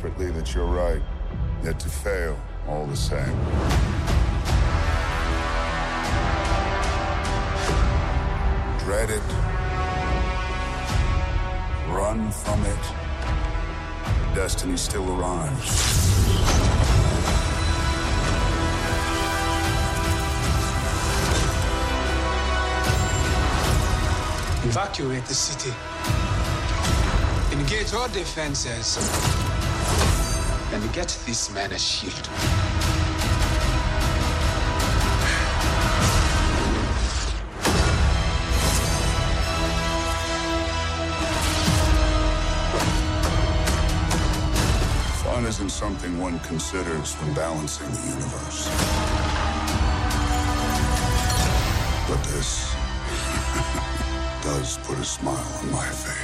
Desperately that you're right, yet to fail all the same. Dread it. Run from it. Destiny still arrives. Evacuate the city. Engage all defenses. And get this man a shield. Fun isn't something one considers when balancing the universe. But this does put a smile on my face.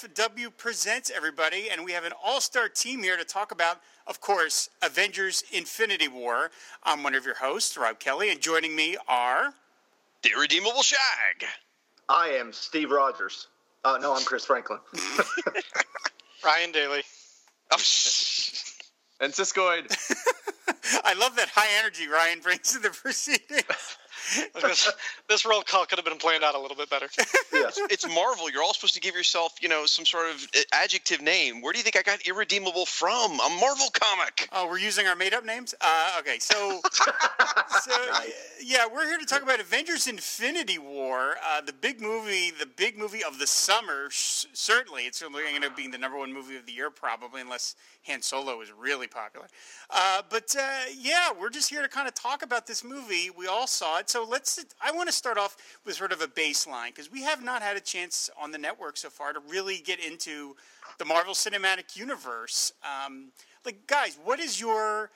FW Presents, everybody, and we have an all star team here to talk about, of course, Avengers Infinity War. I'm one of your hosts, Rob Kelly, and joining me are. The Irredeemable Shag. I am Steve Rogers. Uh, no, I'm Chris Franklin. Ryan Daly. Oh, sh- and Siskoid. I love that high energy Ryan brings to the proceedings. this, this roll call could have been planned out a little bit better. Yeah. it's Marvel. You're all supposed to give yourself, you know, some sort of uh, adjective name. Where do you think I got irredeemable from? A Marvel comic. Oh, we're using our made up names? Uh, okay, so, so yeah, we're here to talk about Avengers Infinity War, uh, the big movie, the big movie of the summer. Sh- certainly, it's going to end up being the number one movie of the year, probably, unless Han Solo is really popular. Uh, but uh, yeah, we're just here to kind of talk about this movie. We all saw it. So let's, I want to start off with sort of a baseline because we have not had a chance on the network so far to really get into the Marvel Cinematic Universe. Um, like, guys, what is your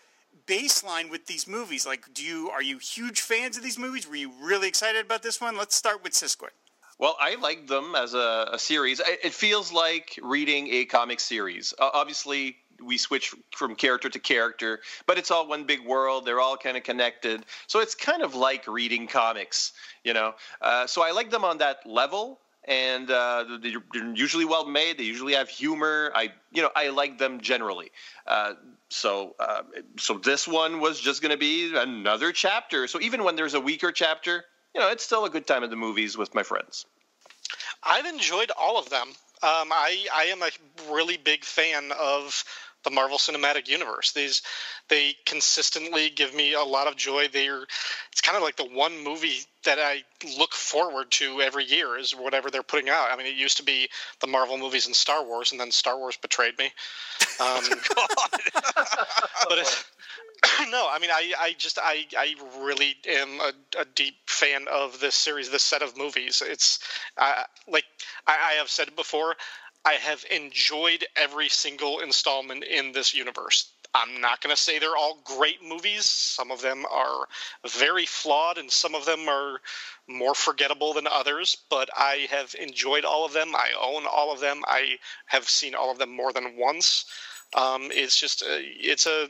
baseline with these movies? Like, do you are you huge fans of these movies? Were you really excited about this one? Let's start with Siskoid. Well, I like them as a, a series. It feels like reading a comic series. Uh, obviously, we switch from character to character, but it's all one big world. They're all kind of connected. So it's kind of like reading comics, you know. Uh, so I like them on that level, and uh, they're they're usually well made. They usually have humor. I, you know, I like them generally. Uh, so, uh, so this one was just going to be another chapter. So even when there's a weaker chapter, you know, it's still a good time at the movies with my friends. I've enjoyed all of them. Um, I I am a really big fan of the Marvel Cinematic Universe. These they consistently give me a lot of joy. They're it's kind of like the one movie that I look forward to every year is whatever they're putting out. I mean, it used to be the Marvel movies and Star Wars, and then Star Wars betrayed me. Um, but it, no, I mean, I, I just, I, I really am a, a deep fan of this series, this set of movies. It's, uh, like, I, I have said before, I have enjoyed every single installment in this universe. I'm not going to say they're all great movies. Some of them are very flawed, and some of them are more forgettable than others. But I have enjoyed all of them. I own all of them. I have seen all of them more than once. Um, it's just, a, it's a,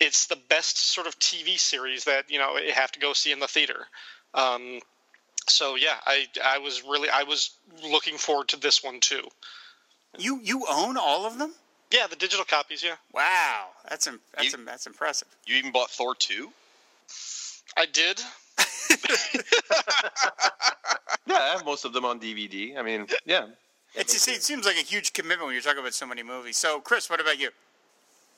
it's the best sort of TV series that you know you have to go see in the theater. Um, so yeah, I I was really I was looking forward to this one too. You you own all of them? Yeah, the digital copies. Yeah, Wow, that's im- that's You- im- that's impressive. You even bought Thor two. I did. Yeah, I have most of them on DVD. I mean, yeah. It's it seems like a huge commitment when you're talking about so many movies. So, Chris, what about you?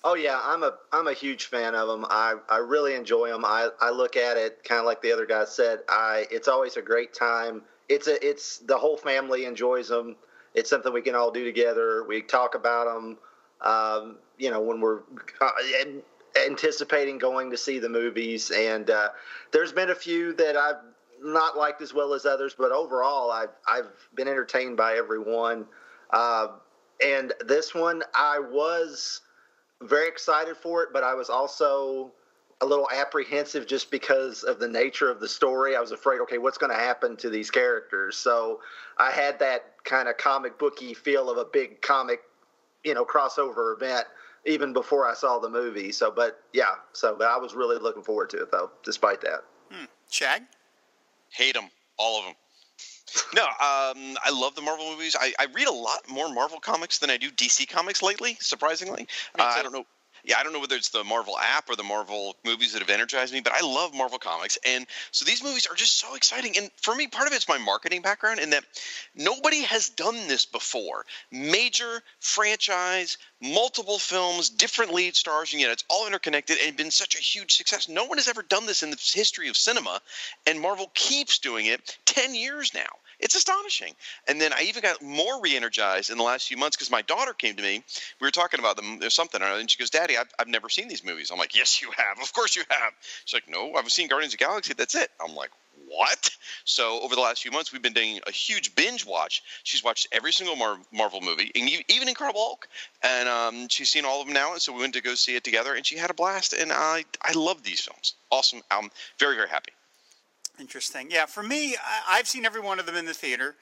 Oh yeah, I'm a I'm a huge fan of them. I, I really enjoy them. I, I look at it kind of like the other guy said. I it's always a great time. It's a it's the whole family enjoys them. It's something we can all do together. We talk about them. Um, you know when we're uh, an- anticipating going to see the movies, and uh, there's been a few that I've not liked as well as others, but overall I've I've been entertained by every one. Uh, and this one I was very excited for it, but I was also a little apprehensive just because of the nature of the story. I was afraid, okay, what's going to happen to these characters? So I had that kind of comic booky feel of a big comic, you know, crossover event even before I saw the movie. So, but yeah, so but I was really looking forward to it though, despite that. Hmm. Shag? Hate them, all of them. No, um, I love the Marvel movies. I, I read a lot more Marvel comics than I do DC comics lately. Surprisingly, uh, I don't know. Yeah, I don't know whether it's the Marvel app or the Marvel movies that have energized me, but I love Marvel comics, and so these movies are just so exciting. And for me, part of it's my marketing background in that nobody has done this before. Major franchise, multiple films, different lead stars, and yet it's all interconnected and been such a huge success. No one has ever done this in the history of cinema, and Marvel keeps doing it 10 years now. It's astonishing. And then I even got more re-energized in the last few months because my daughter came to me. We were talking about them. There's something, and she goes, "Daddy, I've, I've never seen these movies." I'm like, "Yes, you have. Of course you have." She's like, "No, I've seen Guardians of Galaxy. That's it." I'm like, "What?" So over the last few months, we've been doing a huge binge watch. She's watched every single Mar- Marvel movie, even Incredible Hulk, and um, she's seen all of them now. And so we went to go see it together, and she had a blast. And I I love these films. Awesome. I'm very very happy. Interesting. Yeah, for me, I, I've seen every one of them in the theater,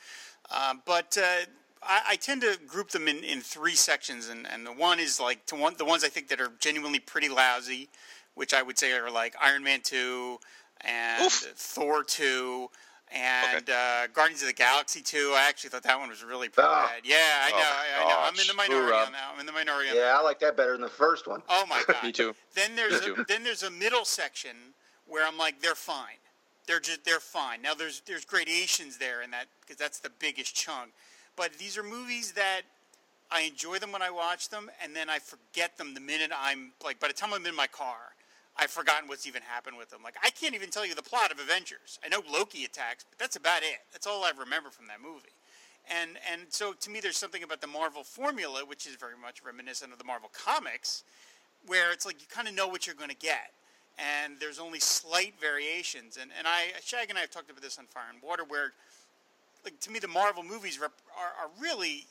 uh, but uh, I, I tend to group them in, in three sections, and, and the one is like to one the ones I think that are genuinely pretty lousy, which I would say are like Iron Man two and Thor two. And uh, Guardians of the Galaxy 2, I actually thought that one was really pretty Oh. bad. Yeah, I know, Oh, I, I know. I'm in the minority on that. I'm in the minority on that. Yeah, I like that better than the first one. Oh my god. Me too. Then there's Me a, too. then there's a middle section where I'm like, they're fine. They're just they're fine. Now there's there's gradations there in that because that's the biggest chunk. But these are movies that I enjoy them when I watch them, and then I forget them the minute I'm like. By the time I'm in my car, I've forgotten what's even happened with them. Like I can't even tell you the plot of Avengers. I know Loki attacks, but that's about it. That's all I remember from that movie. And and so to me, there's something about the Marvel formula, which is very much reminiscent of the Marvel comics, where it's like you kind of know what you're going to get, and there's only slight variations. And and I Shag and I have talked about this on Fire and Water, where like to me the Marvel movies rep- are, are really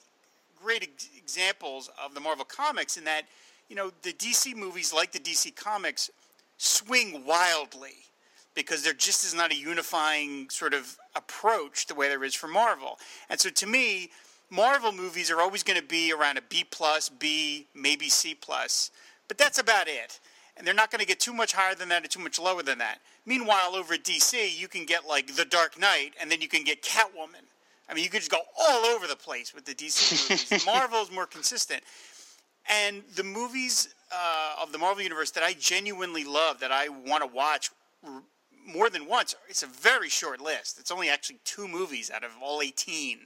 great ex- examples of the Marvel comics in that you know the DC movies, like the DC comics, swing wildly because there just is not a unifying sort of approach the way there is for Marvel. And so to me, Marvel movies are always going to be around a B plus, B, maybe C plus, but that's about it. And they're not going to get too much higher than that or too much lower than that. Meanwhile, over at DC, you can get like The Dark Knight, and then you can get Catwoman. I mean, you could just go all over the place with the DC movies. Marvel is more consistent. And the movies uh, of the Marvel Universe that I genuinely love, that I want to watch r- more than once, it's a very short list. It's only actually two movies out of all 18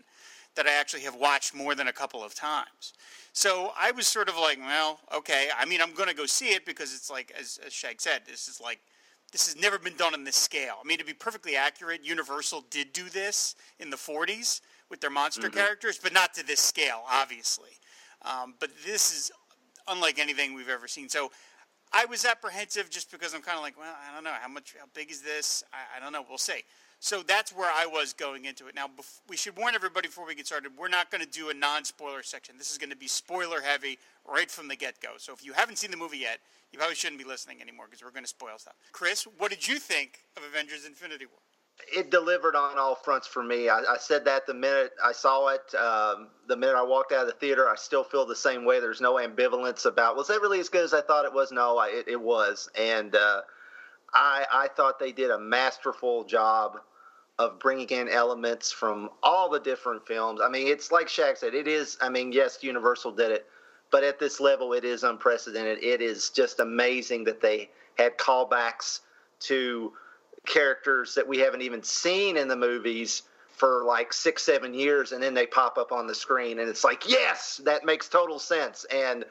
that I actually have watched more than a couple of times. So I was sort of like, well, okay. I mean, I'm going to go see it because it's like, as, as Shag said, this is like, this has never been done on this scale. I mean, to be perfectly accurate, Universal did do this in the 40s with their monster Mhm. characters, but not to this scale, obviously. Um, but this is unlike anything we've ever seen. So I was apprehensive just because I'm kind of like, well, I don't know how much, how big is this? I, I don't know. We'll see. So that's where I was going into it. Now, bef- we should warn everybody before we get started. We're not going to do a non-spoiler section. This is going to be spoiler heavy right from the get-go. So if you haven't seen the movie yet, you probably shouldn't be listening anymore because we're going to spoil stuff. Chris, what did you think of Avengers: Infinity War? it delivered on all fronts for me. I, I said that the minute I saw it, um, the minute I walked out of the theater, I still feel the same way. There's no ambivalence about was that really as good as I thought it was? No, I, it, it was, and uh, I I thought they did a masterful job of bringing in elements from all the different films. I mean, it's like Shag said, it is. I mean, yes, Universal did it, but at this level, it is unprecedented. It is just amazing that they had callbacks to characters that we haven't even seen in the movies for like six, seven years, and then they pop up on the screen, and it's like, yes, that makes total sense. And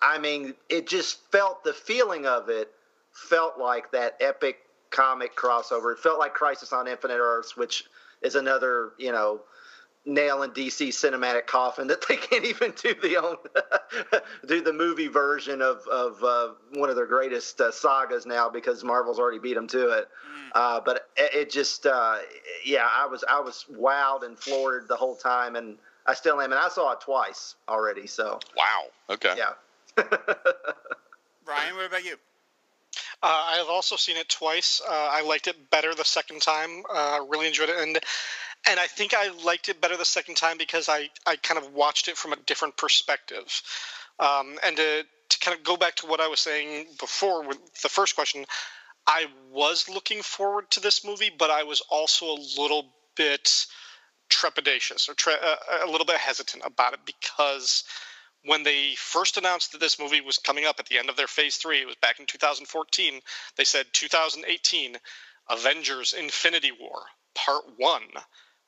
I mean, it just felt the feeling of it felt like that epic comic crossover. It felt like Crisis on Infinite Earths, which is another, you know, nail in DC cinematic coffin that they can't even do the own do the movie version of of uh, one of their greatest uh, sagas now because Marvel's already beat them to it. Mm. Uh, but it, it just uh, yeah, I was I was wowed and floored the whole time, and I still am, and I saw it twice already. So wow, okay, yeah. Ryan, what about you? Uh, I have also seen it twice. Uh, I liked it better the second time. Uh, really enjoyed it, and and I think I liked it better the second time because I, I kind of watched it from a different perspective. Um, and to, to kind of go back to what I was saying before with the first question, I was looking forward to this movie, but I was also a little bit trepidatious or tre- uh, a little bit hesitant about it because when they first announced that this movie was coming up at the end of their phase three, it was back in 2014, they said 2018 Avengers Infinity War, Part 1.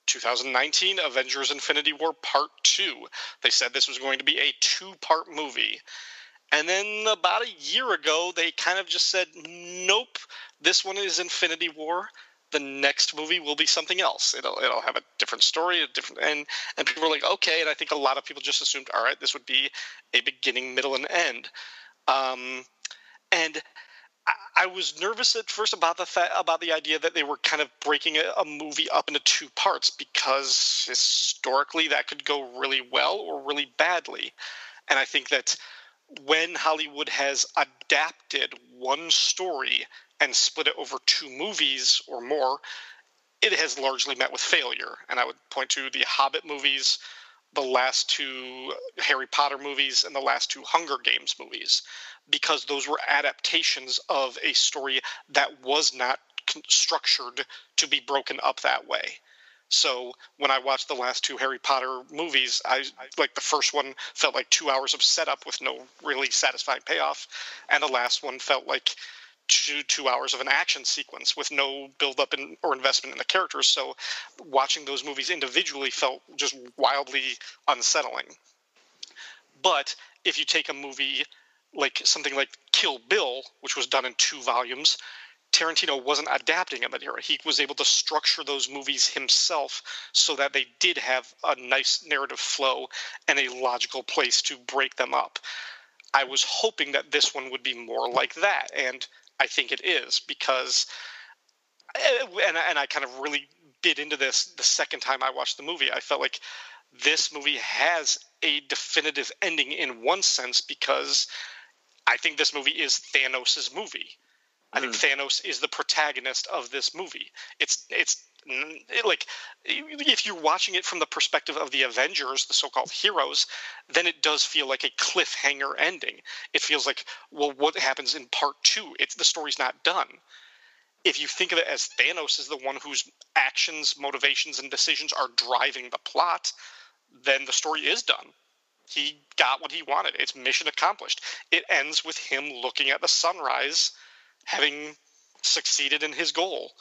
2019 Avengers Infinity War Part 2. They said this was going to be a two part movie. And then about a year ago, they kind of just said, nope, this one is Infinity War. The next movie will be something else. It'll it'll have a different story, a different and and people are like, okay. And I think a lot of people just assumed, all right, this would be a beginning, middle, and end. Um, and I was nervous at first about the fa- about the idea that they were kind of breaking a, a, movie up into two parts because historically that could go really well or really badly, and I think that when Hollywood has adapted one story and split it over two movies or more, it has largely met with failure. And I would point to the Hobbit movies, the last two Harry Potter movies, and the last two Hunger Games movies because those were adaptations of a story that was not structured to be broken up that way. So when I watched the last two Harry Potter movies, I like the first one felt like two hours of setup with no really satisfying payoff, and the last one felt like two two hours of an action sequence with no build up in, or investment in the characters. So watching those movies individually felt just wildly unsettling. But if you take a movie like something like Kill Bill, which was done in two volumes, Tarantino wasn't adapting in that era. He was able to structure those movies himself so that they did have a nice narrative flow and a logical place to break them up. I was hoping that this one would be more like that, and I think it is because, eh, and and I kind of really bit into this the second time I watched the movie. I felt like this movie has a definitive ending in one sense because I think this movie is Thanos' movie. I think hmm. Thanos is the protagonist of this movie. It's it's it, like if you're watching it from the perspective of the Avengers, the so-called heroes, then it does feel like a cliffhanger ending. It feels like, well, what happens in part two? It's the story's not done. If you think of it as Thanos is the one whose actions, motivations, and decisions are driving the plot, then the story is done he got what he wanted. It's mission accomplished. It ends with him looking at the sunrise, having succeeded in his goal.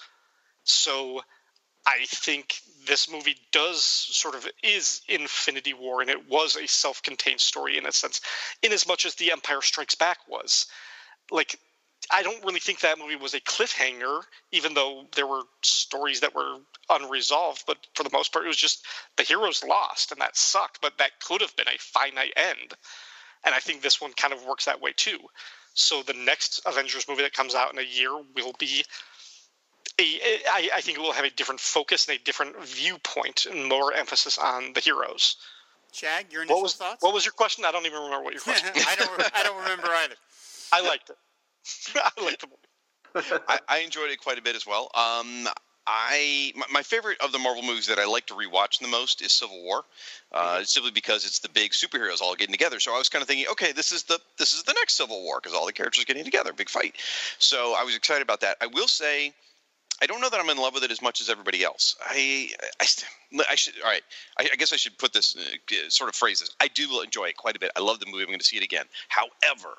So I think this movie does sort of is Infinity War, and it was a self-contained story in a sense, in as much as The Empire Strikes Back was. Like I don't really think that movie was a cliffhanger, even though there were stories that were unresolved. But for the most part, it was just the heroes lost, and that sucked. But that could have been a finite end. And I think this one kind of works that way too. So the next Avengers movie that comes out in a year will be a, I, I think it will have a different focus and a different viewpoint and more emphasis on the heroes. Shag, your initial what was, thoughts? What was your question? I don't even remember what your question. I don't. I don't remember either. I liked it. I, liked the movie. I, enjoyed it quite a bit as well. Um, I my, my, favorite of the Marvel movies that I like to rewatch the most is Civil War, uh, mm-hmm. simply because it's the big superheroes all getting together. So I was kind of thinking, okay, this is the this is the next Civil War because all the characters are getting together, big fight. So I was excited about that. I will say. I don't know that I'm in love with it as much as everybody else. I, I, I should. All right. I, I guess I should put this uh, sort of phrases. I do enjoy it quite a bit. I love the movie. I'm going to see it again. However,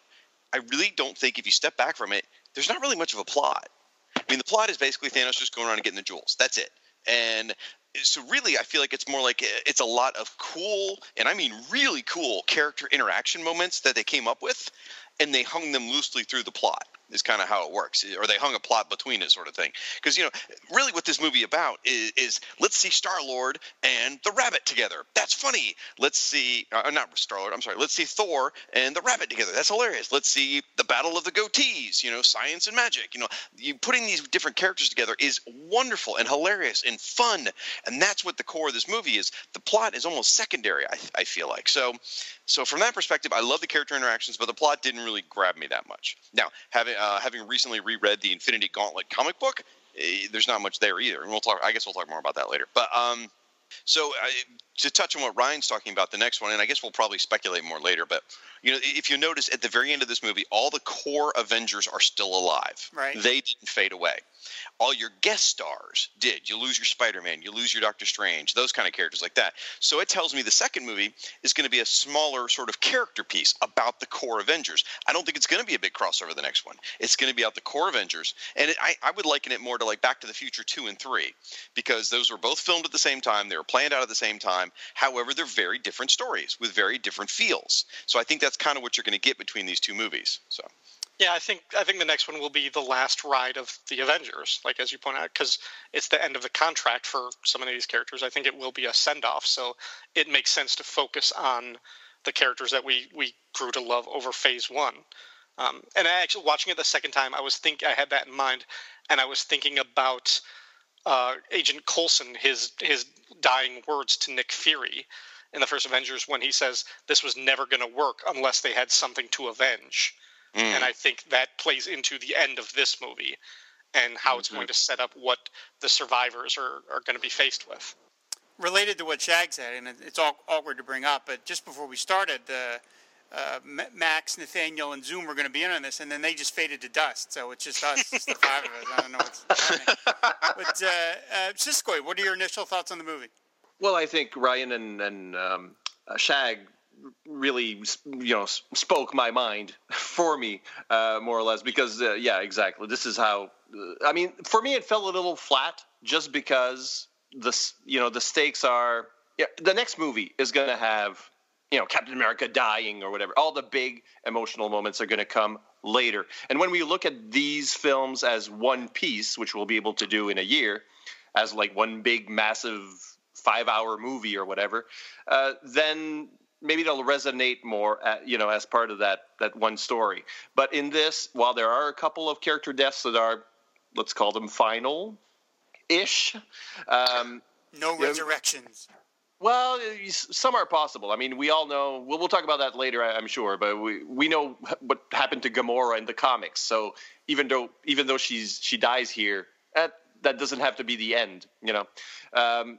I really don't think if you step back from it, there's not really much of a plot. I mean, the plot is basically Thanos just going around and getting the jewels. That's it. And so really i feel like it's more like eh, it's a lot of cool and i mean really cool character interaction moments that they came up with and they hung them loosely through the plot is kind of how it works or they hung a plot between it sort of thing. Because you know really what this movie about is, is let's see star lord and the rabbit together. That's funny. Let's see uh, not star lord i'm sorry let's see thor and the rabbit together. That's hilarious. Let's see the battle of the goatees you know science and magic you know. You putting these different characters together is wonderful and hilarious and fun and that's what the core of this movie is. The plot is almost secondary i, I feel like. So so from that perspective, I love the character interactions, but the plot didn't really grab me that much. Now, having uh, having recently reread the Infinity Gauntlet comic book, eh, there's not much there either, and we'll talk. I guess we'll talk more about that later. But um, so to touch on what Ryan's talking about, the next one, and I guess we'll probably speculate more later, but you know, if you notice at the very end of this movie, all the core Avengers are still alive. Right. They didn't fade away all your guest stars did. You lose your Spider Man, you lose your Doctor Strange, those kind of characters like that. So it tells me the second movie is going to be a smaller sort of character piece about the core Avengers. I don't think it's going to be a big crossover the next one. It's going to be about the core Avengers. And it, I, I would liken it more to like Back to the Future 2 and 3 because those were both filmed at the same time. They were planned out at the same time. However, they're very different stories with very different feels. So I think that's kind of what you're going to get between these two movies. So. Yeah, I think I think the next one will be the last ride of the Avengers, like as you point out, because it's the end of the contract for some of these characters. I think it will be a send off, so it makes sense to focus on the characters that we we grew to love over Phase One. Um, and I actually watching it the second time, I was think I had that in mind, and I was thinking about uh, Agent Coulson, his his dying words to Nick Fury in the first Avengers when he says this was never going to work unless they had something to avenge Mm. And I think that plays into the end of this movie and how mm-hmm. it's going to set up what the survivors are, are going to be faced with. Related to what Shag said, and it's all awkward to bring up, but just before we started, the uh, Max, Nathaniel, and Zoom were going to be in on this, and then they just faded to dust. So it's just us, just the five of us. I don't know what's happening. But uh, uh, Siskoid, what are your initial thoughts on the movie? Well, I think Ryan and, and um, uh, Shag really you know spoke my mind for me uh, more or less because uh, yeah exactly this is how uh, i mean for me it felt a little flat just because the you know the stakes are yeah the next movie is going to have you know captain america dying or whatever all the big emotional moments are going to come later and when we look at these films as one piece which we'll be able to do in a year as like one big massive five hour movie or whatever uh, then maybe it'll resonate more, at, you know, as part of that that one story. But in this, while there are a couple of character deaths that are, let's call them final, ish. Um, no resurrections. Well, some are possible. I mean, we all know. We'll, we'll talk about that later, I'm sure. But we, we know what happened to Gamora in the comics. So even though even though she's she dies here, that that doesn't have to be the end. You know, um,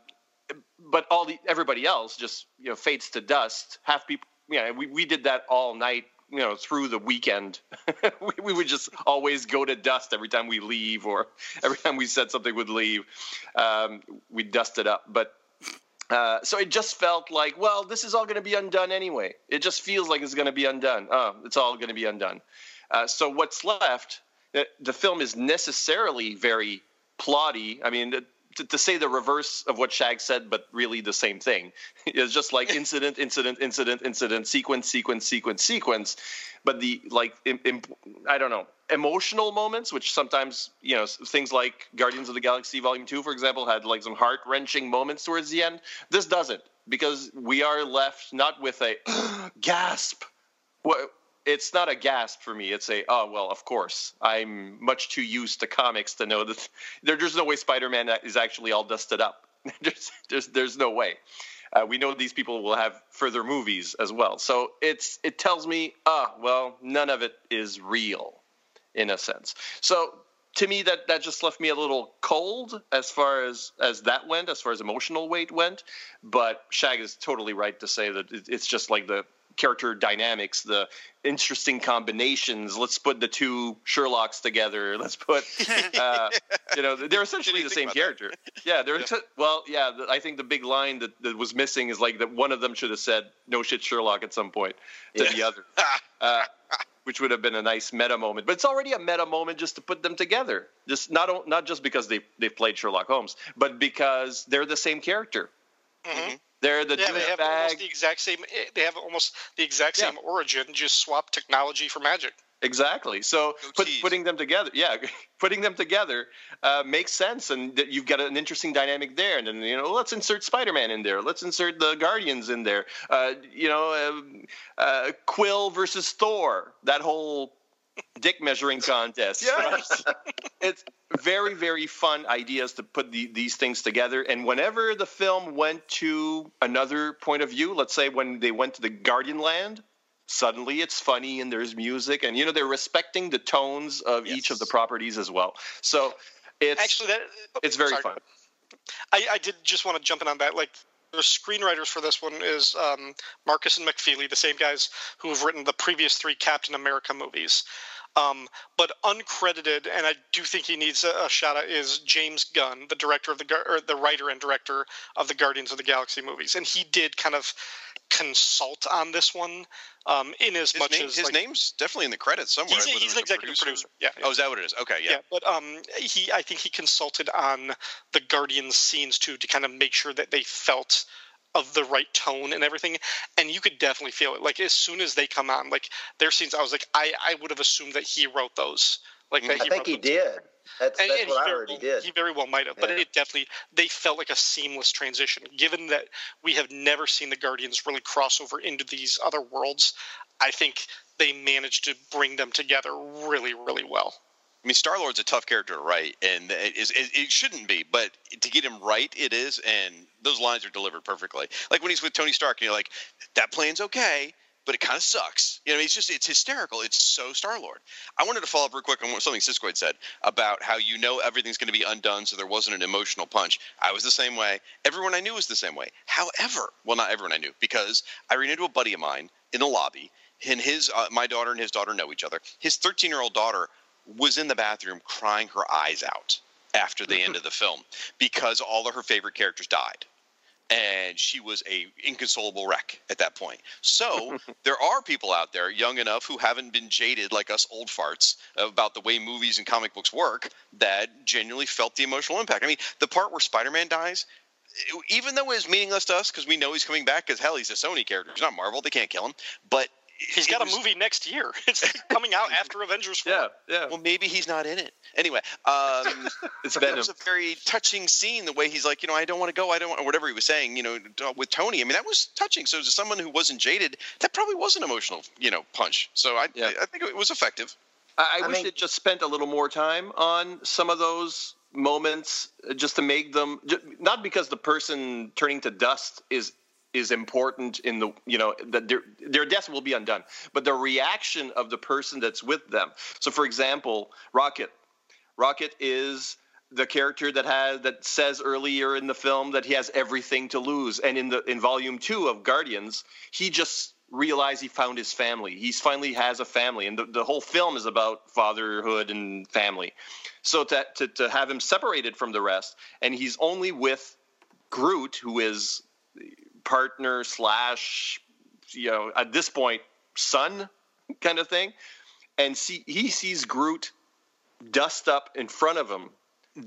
but all the everybody else just you know fades to dust. Half people, yeah, we we did that all night. You know, through the weekend, we, we would just always go to dust every time we leave, or every time we said something would leave, um, we dust it up. But uh, so it just felt like, well, this is all going to be undone anyway. It just feels like it's going to be undone. Oh, it's all going to be undone. Uh, so what's left? The, the, film is necessarily very plotty. I mean, to, to, say the reverse of what Shag said, but really the same thing. It's just like incident, incident, incident, incident, sequence, sequence, sequence, sequence. But the like, I don't know, emotional moments, which sometimes you know things like Guardians of the Galaxy Volume Two, for example, had like some heart wrenching moments towards the end. This doesn't because we are left not with a gasp. What it's not a gasp for me. It's a oh well, of course. I'm much too used to comics to know that there, there's no way Spider-Man is actually all dusted up. there's, there's there's no way. Uh, we know these people will have further movies as well. So it's it tells me ah well, none of it is real, in a sense. So to me that that just left me a little cold as far as as that went as far as emotional weight went but shag is totally right to say that it, it's just like the character dynamics the interesting combinations let's put the two sherlocks together let's put uh, you know they're essentially the same character yeah they're yeah. well yeah i think the big line that, that was missing is like that one of them should have said no shit sherlock at some point to yeah. the other uh, which would have been a nice meta moment. But it's already a meta moment just to put them together. Just not not just because they they've played Sherlock Holmes, but because they're the same character. Mm-hmm. They're the yeah, they have almost the exact same. Eh, they have almost the exact same yeah. origin. Just swap technology for magic. Exactly. So put, putting them together, yeah, putting them together uh, makes sense, and you've got an interesting dynamic there. And then you know, let's insert Spider-Man in there. Let's insert the Guardians in there. Uh, you know, uh, uh Quill versus Thor. That whole dick measuring contest. Yes. it's very very fun ideas to put the, these things together. And whenever the film went to another point of view, let's say when they went to the Guardian Land suddenly it's funny and there's music and you know they're respecting the tones of yes. each of the properties as well so it's actually that it's very sorry. fun I, I did just want to jump in on that like screenwriters for this one is um, Markus and McFeely, the same guys who have written the previous three Captain America movies. Um, but uncredited, and I do think he needs a, a, shout out, is James Gunn, the director of the or the writer and director of the Guardians of the Galaxy movies, and he did kind of consult on this one um, in as his much name, as his like, name's definitely in the credits somewhere. He's, he's an executive producer. producer. Yeah. Oh, is that what it is? Okay. Yeah. yeah but um, he, I think he consulted on the Guardians scenes too to kind of make sure that they felt of the right tone and everything and you could definitely feel it like as soon as they come on like their scenes i was like i i would have assumed that he wrote those like mm-hmm. i think he did that's, and, that's and what I heard he did. He very well might have, but it definitely they felt like a seamless transition. Given that we have never seen the Guardians really cross over into these other worlds, I think they managed to bring them together really, really well. I mean, Star Lord's a tough character to write, and it, is, it, shouldn't be, but to get him right, it is, and those lines are delivered perfectly. Like when he's with Tony Stark, and you're like, that plane's okay, but it kind of sucks. You know, it's just it's hysterical. It's so Star Lord. I wanted to follow up real quick on something Siskoid had said about how you know everything's going to be undone, so there wasn't an emotional punch. I was the same way. Everyone I knew was the same way. However, well, not everyone I knew because I ran into a buddy of mine in the lobby, and his uh, my daughter and his daughter know each other. His 13 year old daughter was in the bathroom crying her eyes out after the end of the film because all of her favorite characters died and she was a inconsolable wreck at that point. So there are people out there young enough who haven't been jaded like us old farts about the way movies and comic books work that genuinely felt the emotional impact. I mean, the part where Spider-Man dies, even though it's meaningless to us because we know he's coming back because hell, he's a Sony character. He's not Marvel; they can't kill him. But He's got was, a movie next year. It's coming out after Avengers 4. Yeah, yeah. Well, maybe he's not in it. Anyway, um, it's Venom. It was a very touching scene. The way he's like, you know, I don't want to go. I don't want, or whatever he was saying. You know, with Tony. I mean, that was touching. So, to someone who wasn't jaded, that probably was an emotional, you know, punch. So, I, yeah. I, I think it was effective. I, I, I wish mean, it just spent a little more time on some of those moments, uh, just to make them, not because the person turning to dust is is important in the you know that their their death will be undone but the reaction of the person that's with them. So for example rocket. Rocket is the character that has that says earlier in the film that he has everything to lose. And in the in volume 2 of guardians he just realized he found his family. He's finally has a family. And the, the whole film is about fatherhood and family. So to, to, to have him separated from the rest and he's only with groot who is partner slash you know at this point son kind of thing. And see he sees groot dust up in front of him.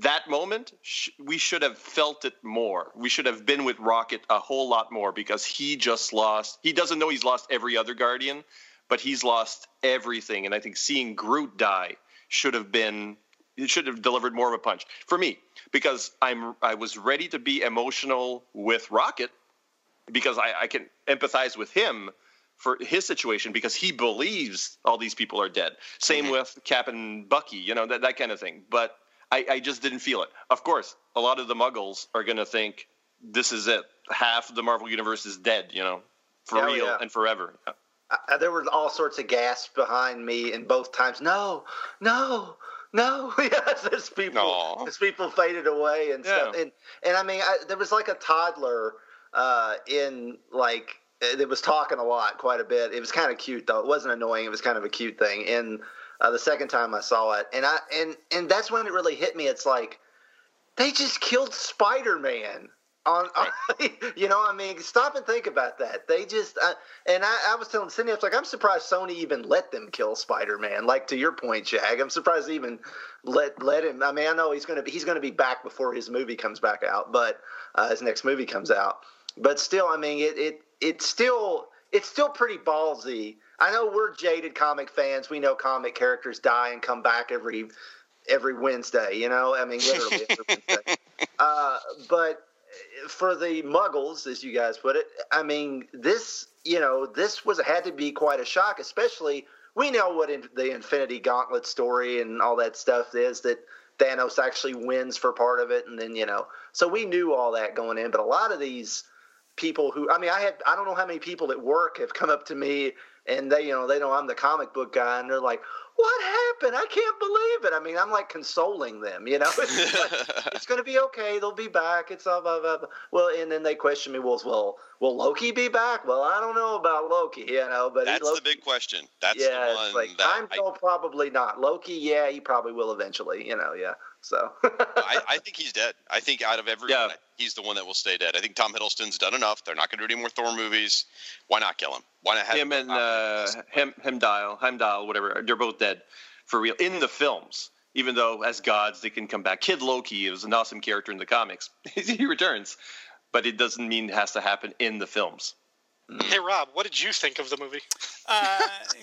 That moment sh- we should have felt it more. We should have been with rocket a whole lot more because he just lost he doesn't know he's lost every other guardian but he's lost everything. And i think seeing groot die should have been it should have delivered more of a punch. For me because i'm i was ready to be emotional with rocket because I, I can empathize with him for his situation because he believes all these people are dead. Same mm-hmm. with Cap and Bucky, you know, that, that kind of thing. But I, I just didn't feel it. Of course, a lot of the muggles are going to think this is it. Half the Marvel Universe is dead, you know, for yeah, real yeah. and forever. Yeah. there were all sorts of gasps behind me in both times. No, no, No, yes, as people Aw. as people faded away and stuff, and and I mean, I, there was like a toddler uh, in like it was talking a lot, quite a bit. It was kind of cute though. It wasn't annoying. It was kind of a cute thing. And uh, the second time I saw it, and I and and that's when it really hit me. It's like they just killed Spider Man. On, on you know, I mean, stop and think about that. They just, uh, and I, I was telling Cindy, I was like, I'm surprised Sony even let them kill Spider Man. Like to your point, Shag, I'm surprised they even let let him. I mean, I know he's gonna be he's gonna be back before his movie comes back out, but uh, his next movie comes out. But still, I mean, it it it's still it's still pretty ballsy. I know we're jaded comic fans. We know comic characters die and come back every every Wednesday. You know, I mean, literally every Wednesday. Uh, but for the Muggles, as you guys put it, I mean, this you know this was had to be quite a shock, especially we know what in, the Infinity Gauntlet story and all that stuff is that Thanos actually wins for part of it, and then you know, so we knew all that going in. But a lot of these people who, I mean, I had I don't know how many people at work have come up to me and they you know they know I'm the comic book guy, and they're like, "What happened? I can't believe it." I mean, I'm like consoling them, you know. It's, like, it's going to be okay. They'll be back. It's all blah, blah, blah. well, and then they question me, "Well, well, will Loki be back?" Well, I don't know about Loki, you know, but That's Loki, the big question. That's yeah, the it's one like that I'm I, probably not. Loki, yeah, he probably will eventually, you know, yeah. So I, I think he's dead. I think out of everyone, Yeah. he's the one that will stay dead. I think Tom Hiddleston's done enough. They're not going to do any more Thor movies. Why not kill him? Why not have him and uh, Hem Hemdial, Hemdial, whatever. They're both dead for real in the films. Even though as gods they can come back. Kid Loki is an awesome character in the comics. he returns, but it doesn't mean it has to happen in the films. Hey Rob, what did you think of the movie? Uh,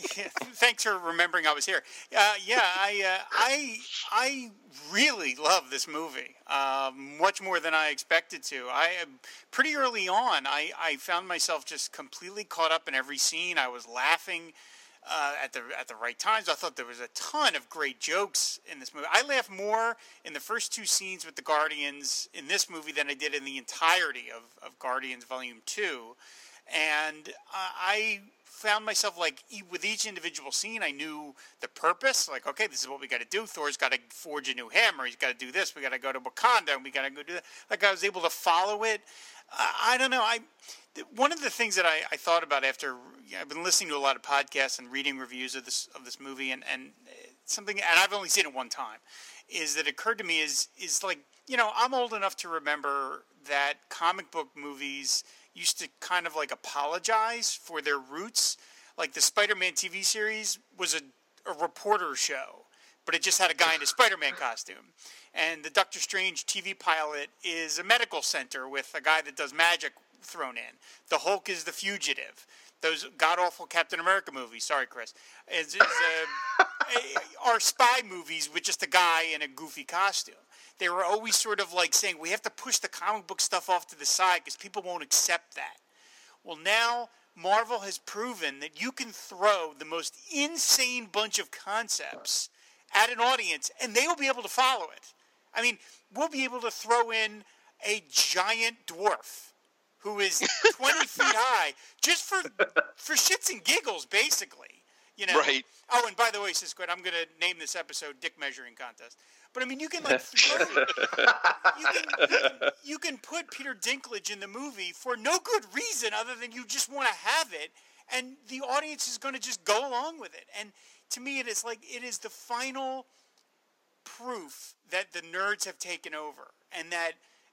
thanks for remembering I was here. Uh, yeah, I, uh, I, I really love this movie, um, much more than I expected to. I pretty early on, I, I found myself just completely caught up in every scene. I was laughing. Uh, at the at the right times, I thought there was a ton of great jokes in this movie. I laughed more in the first two scenes with the Guardians in this movie than I did in the entirety of, of Guardians Volume Two and uh, I found myself like with each individual scene, I knew the purpose. Like, okay, this is what we got to do. Thor's got to forge a new hammer. He's got to do this. We got to go to Wakanda, and we got to go do that. Like, I was able to follow it. Uh, I don't know. I one of the things that I, I thought about after I've been listening to a lot of podcasts and reading reviews of this of this movie, and and something, and I've only seen it one time, is that it occurred to me is is like you know I'm old enough to remember that comic book movies used to kind of like apologize for their roots. Like the Spider-Man TV series was a, a reporter show, but it just had a guy in a Spider-Man costume. And the Doctor Strange TV pilot is a medical center with a guy that does magic thrown in. The Hulk is the fugitive. Those god awful Captain America movies. Sorry, Chris. Is, is, uh, are spy movies with just a guy in a goofy costume. They were always sort of like saying we have to push the comic book stuff off to the side because people won't accept that. Well, now Marvel has proven that you can throw the most insane bunch of concepts at an audience and they will be able to follow it. I mean, we'll be able to throw in a giant dwarf who is 20 feet high just for for shits and giggles basically you know Right. oh and by the way Siskoid, i'm going to name this episode dick measuring contest but i mean you can like throw, you, can, you, can, you can put peter dinklage in the movie for no good reason other than you just want to have it and the audience is going to just go along with it and to me it is like it is the final proof that the nerds have taken over and that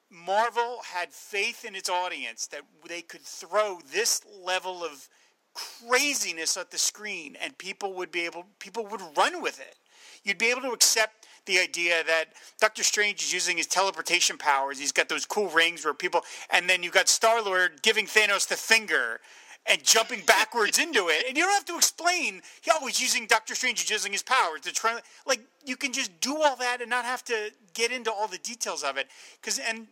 Marvel had faith in its audience that they could throw this level of craziness at the screen and people would be able people would run with it. You'd be able to accept the idea that Doctor Strange is using his teleportation powers. He's got those cool rings where people and then you've got Star Lord giving Thanos the finger and jumping backwards into it. And you don't have to explain, oh, he's using Doctor Strange is using his powers to try like you can just do all that and not have to get into all the details of it. Cause and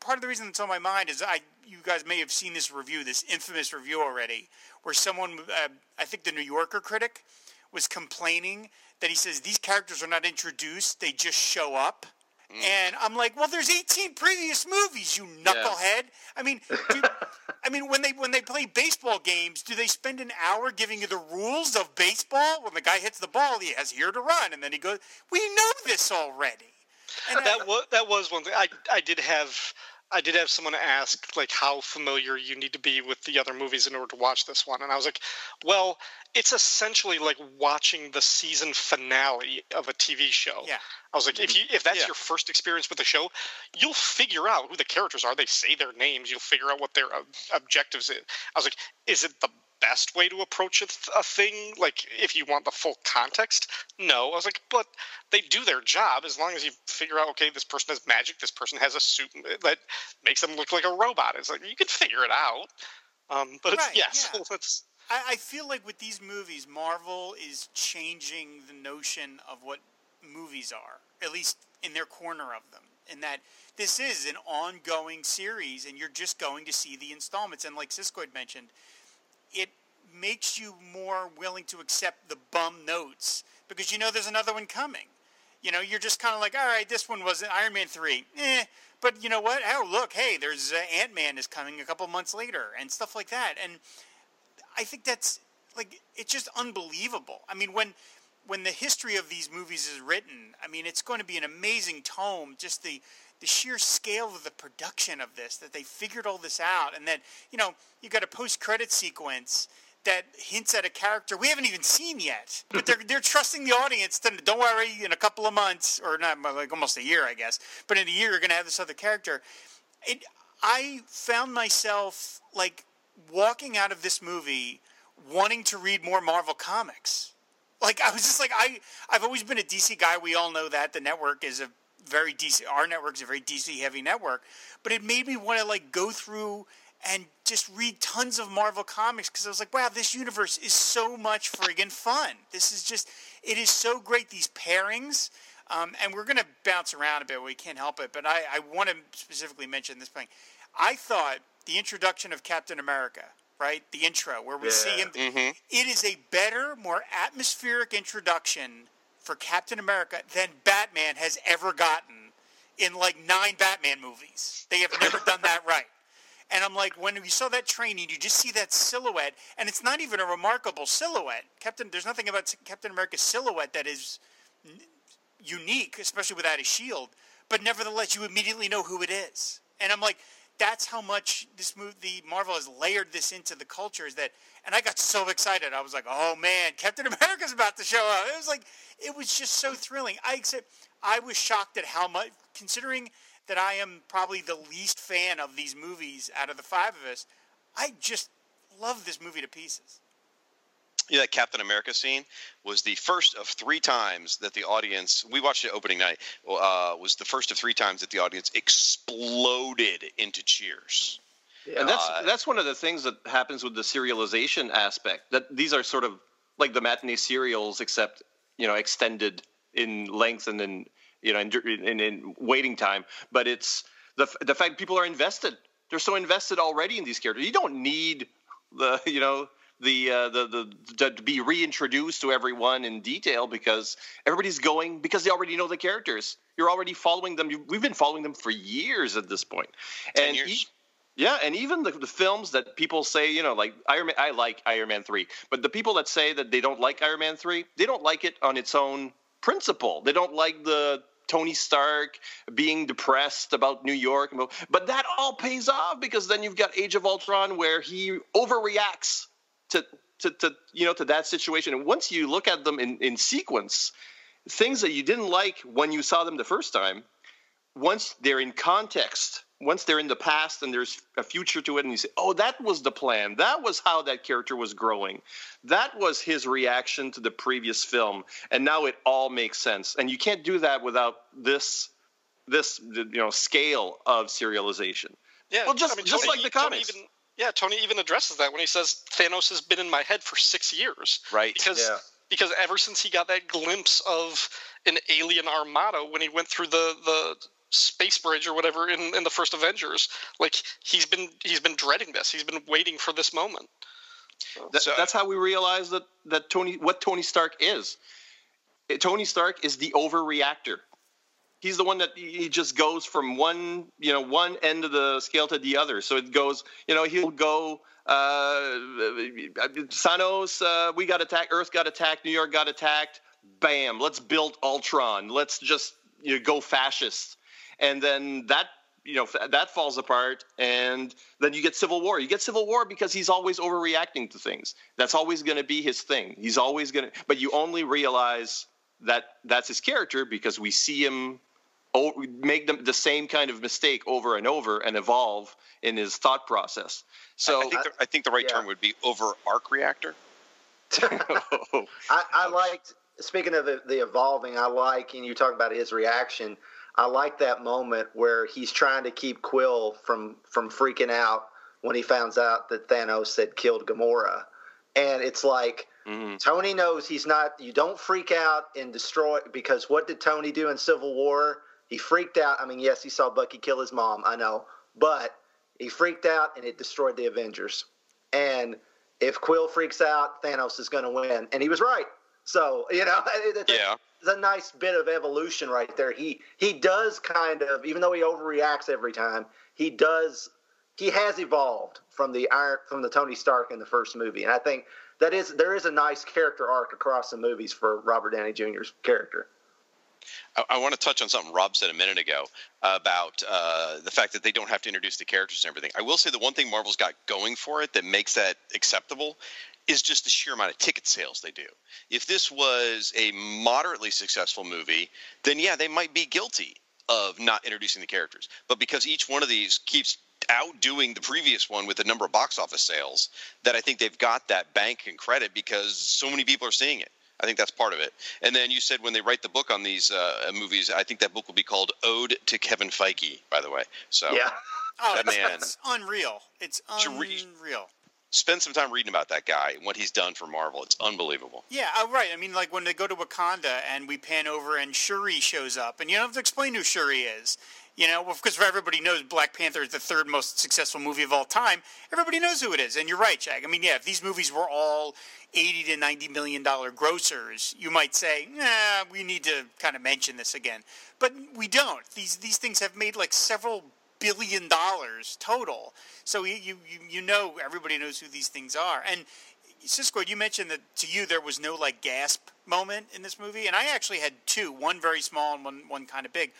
part of the reason that's on my mind is I you guys may have seen this review, this infamous review already, where someone uh, I think the New Yorker critic was complaining that he says these characters are not introduced, they just show up. Mm. And I'm like, well, there's 18 previous movies, you knucklehead. I mean, do, I mean, when they when they play baseball games, do they spend an hour giving you the rules of baseball? When the guy hits the ball, he has here to run, and then he goes. We know this already. And that I, was that was one thing. I I did have I did have someone ask like how familiar you need to be with the other movies in order to watch this one, and I was like, well, it's essentially like watching the season finale of a TV show. Yeah. I was like, if you if that's yeah. your first experience with the show, you'll figure out who the characters are. They say their names. You'll figure out what their uh, objectives is. I was like, is it the best way to approach a, th- a, thing like if you want the full context? No. I was like but they do their job as long as you figure out okay this person has magic this person has a suit that makes them look like a robot. It's like you can figure it out. Um, but it's right, yes yeah. it's I, I feel like with these movies marvel is changing the notion of what movies are at least in their corner of them in that this is an ongoing series and you're just going to see the installments. And like Siskoid had mentioned it makes you more willing to accept the bum notes because you know there's another one coming. You know, you're just kind of like, all right, this one was Iron Man 3. Eh. But you know what? Oh, look, hey, there's uh, Ant Man is coming a couple months later and stuff like that. And I think that's like, it's just unbelievable. I mean, when when the history of these movies is written, I mean, it's going to be an amazing tome. Just the the sheer scale of the production of this, that they figured all this out, and that you know you got a post credit sequence that hints at a character we haven't even seen yet. But they're they're trusting the audience to don't worry, in a couple of months or not like almost a year, I guess. But in a year, you're going to have this other character. It, I found myself like walking out of this movie wanting to read more Marvel comics. Like I was just like I I've always been a DC guy. We all know that the network is a very DC. Our network is a very DC heavy network, but it made me want to like go through and just read tons of Marvel comics because I was like, wow, this universe is so much friggin' fun. This is just, it is so great. These pairings, um, and we're going to bounce around a bit. We can't help it, but I, I want to specifically mention this thing. I thought the introduction of Captain America, right, the intro where we yeah. see him, mm-hmm. it is a better, more atmospheric introduction for Captain America than Batman has ever gotten in like nine Batman movies. They have never done that right. And I'm like, when you saw that training, you just see that silhouette, and it's not even a remarkable silhouette. Captain, there's nothing about Captain America's silhouette that is unique, especially without a shield. But nevertheless, you immediately know who it is. And I'm like, that's how much this movie, the Marvel has layered this into the culture. Is that, and I got so excited. I was like, oh man, Captain America's about to show up. It was like, it was just so thrilling. I accept, I was shocked at how much, considering that I am probably the least fan of these movies out of the five of us. I just love this movie to pieces. Yeah, that Captain America scene was the first of three times that the audience we watched it opening night uh, was the first of three times that the audience exploded into cheers. Yeah. And that's uh, that's one of the things that happens with the serialization aspect. That these are sort of like the matinee serials, except you know extended in length and in you know, in, in, in waiting time. But it's the the fact people are invested. They're so invested already in these characters. You don't need the you know the uh, the the to be reintroduced to everyone in detail because everybody's going because they already know the characters. You're already following them. You, we've been following them for years at this point. Ten and years. E- yeah, and even the, the films that people say, you know, like Iron Man, I like Iron Man 3, but the people that say that they don't like Iron Man 3, they don't like it on its own principle. They don't like the Tony Stark being depressed about New York. But that all pays off because then you've got Age of Ultron where he overreacts to, to, to you know to that situation. And once you look at them in, in sequence, things that you didn't like when you saw them the first time, once they're in context once they're in the past and there's a future to it and you say oh that was the plan. That was how that character was growing. That was his reaction to the previous film. And now it all makes sense. And you can't do that without this this you know scale of serialization. Yeah well just I mean, just Tony, like the comics. even, yeah tony even addresses that when he says thanos has been in my head for six years right because yeah. because ever since he got that glimpse of an alien armada when he went through the the space bridge or whatever in, in the first Avengers. Like he's been he's been dreading this. He's been waiting for this moment. That, so, that's how we realize that that Tony what Tony Stark is. Tony Stark is the overreactor. He's the one that he just goes from one you know one end of the scale to the other. So it goes you know he'll go uh, Thanos, uh, we got attacked, Earth got attacked, New York got attacked. Bam, let's build Ultron. Let's just you know, go fascist. And then that you know that falls apart and then you get civil war you get civil war because he's always overreacting to things that's always going to be his thing he's always going to but you only realize that that's his character because we see him make them the same kind of mistake over and over and evolve in his thought process. So I, I think, the, I think the right yeah. term would be over arc reactor. I, I liked speaking of the, the evolving. I like, and you talk about his reaction. I like that moment where he's trying to keep Quill from from freaking out when he finds out that Thanos had killed Gamora, and it's like Mm-hmm. Tony knows he's not. You don't freak out and destroy because what did Tony do in Civil War? He freaked out. I mean, yes, he saw Bucky kill his mom. I know, but he freaked out and it destroyed the Avengers. And if Quill freaks out, Thanos is going to win, and he was right. So you know, it's yeah. it's a nice bit of evolution right there. He he does kind of, even though he overreacts every time, he does he has evolved from the iron from the Tony Stark in the first movie, and I think that is there is a nice character arc across the movies for Robert Downey Jr.'s character. I, I, want to touch on something Rob said a minute ago about uh, the fact that they don't have to introduce the characters and everything. I will say the one thing Marvel's got going for it that makes that acceptable is just the sheer amount of ticket sales they do. If this was a moderately successful movie, then yeah, they might be guilty of not introducing the characters. But because each one of these keeps outdoing the previous one with the number of box office sales that I think they've got that bank and credit because so many people are seeing it. I think that's part of it. And then you said when they write the book on these uh, movies, I think that book will be called "Ode to Kevin Feige." By the way, so yeah, oh, that man, it's unreal. It's unreal. Spend some time reading about that guy and what he's done for Marvel. It's unbelievable. Yeah, oh, right. I mean, like when they go to Wakanda and we pan over and Shuri shows up, and you don't have to explain who Shuri is. You know, because everybody knows Black Panther is the third most successful movie of all time. Everybody knows who it is, and you're right, Jack. I mean, yeah, if these movies were all eighty to ninety million dollar grossers, you might say, "Nah, we need to kind of mention this again." But we don't. These these things have made like several billion dollars total. So you you you know everybody knows who these things are, and Siskoid, you mentioned that to you there was no like gasp moment in this movie, and I actually had two, one very small and one one kind of big.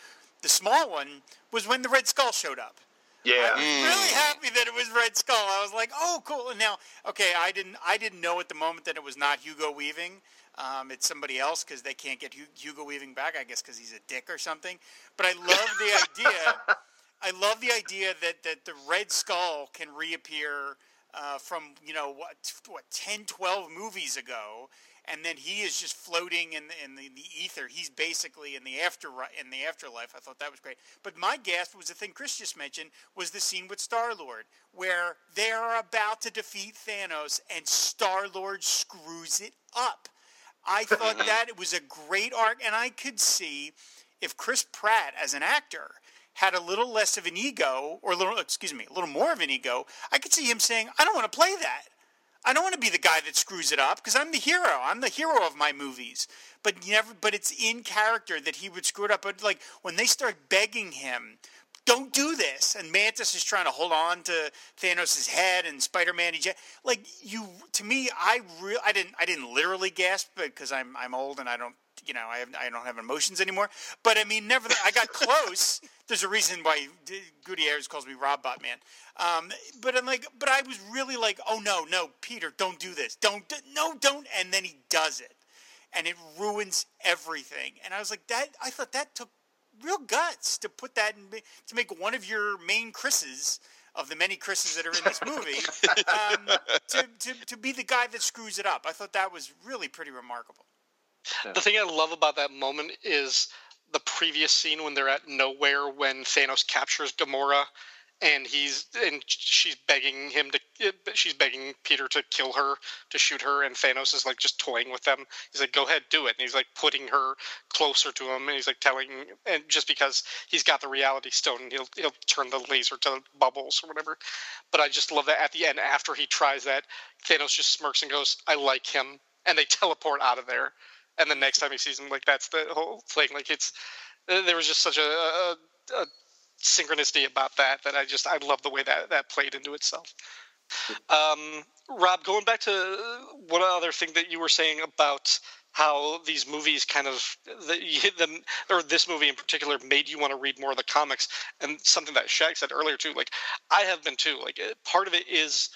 The small one was when the Red Skull showed up. Yeah, I was mm. really happy that it was Red Skull. I was like, "Oh, cool!" And now, okay, I didn't, I didn't know at the moment that it was not Hugo Weaving. Um, it's somebody else because they can't get Hugo Weaving back. I guess because he's a dick or something. But I love the idea. I love the idea that that the Red Skull can reappear uh, from you know what what 10, 12 movies ago and then he is just floating in the, in the, the, ether. He's basically in the after in the afterlife. I thought that was great. But my gasp was the thing Chris just mentioned was the scene with Star Lord where they are about to defeat Thanos and Star Lord screws it up. I thought that it was a great arc, and I could see if Chris Pratt as an actor had a little less of an ego, or a little, excuse me, a little more of an ego, I could see him saying, "I don't want to play that." I don't want to be the guy that screws it up because I'm the hero. I'm the hero of my movies. But never. But it's in character that he would screw it up. But like when they start begging him, don't do this, and Mantis is trying to hold on to Thanos' head, and Spider-Man, like you. To me, I real. I didn't. I didn't literally gasp because I'm I'm old and I don't you know, I, have, I don't have emotions anymore. But I mean, never. I got close. There's a reason why Gutierrez calls me Rob Botman. Um, but I'm like, but I was really like, oh no, no, Peter, don't do this. Don't, no, don't. And then he does it, and it ruins everything. And I was like, that. I thought that took real guts to put that in, to make one of your main Chris's of the many Chris's that are in this movie um, to, to, to be the guy that screws it up. I thought that was really pretty remarkable. The thing I love about that moment is the previous scene when they're at nowhere when Thanos captures Gamora and he's and she's begging him to she's begging Peter to kill her to shoot her and Thanos is like just toying with them. He's like go ahead do it and he's like putting her closer to him and he's like telling and just because he's got the reality stone he'll he'll turn the laser to bubbles or whatever. But I just love that at the end after he tries that Thanos just smirks and goes I like him and they teleport out of there and the next time he sees him, like that's the whole thing. Like it's uh, there was just such a, a, a synchronicity about that that I just I love the way that that played into itself. Um, Rob, going back to uh, one other thing that you were saying about how these movies kind of the, them or this movie in particular made you want to read more of the comics and something that Shag said earlier too like I have been too like uh, part of it is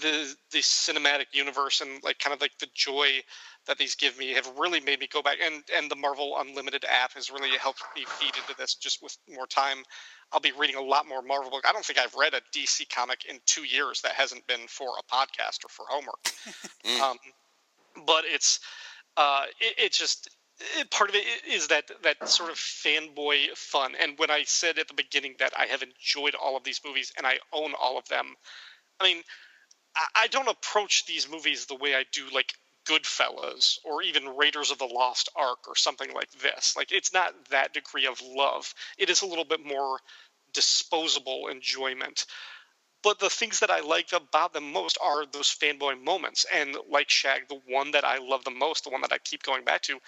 the the cinematic universe and like kind of like the joy that these give me have really made me go back and and the Marvel Unlimited app has really helped me feed into this just with more time. I'll be reading a lot more Marvel book. I don't think I've read a DC comic in two years that hasn't been for a podcast or for homework. mm. um, but it's uh, it, it just it, part of it is that that sort of fanboy fun. And when I said at the beginning that I have enjoyed all of these movies and I own all of them, I mean, I, I don't approach these movies the way I do like Goodfellas or even Raiders of the Lost Ark or something like this. Like it's not that degree of love. It is a little bit more disposable enjoyment. But the things that I like about them most are those fanboy moments. And like Shag, the one that I love the most, the one that I keep going back to,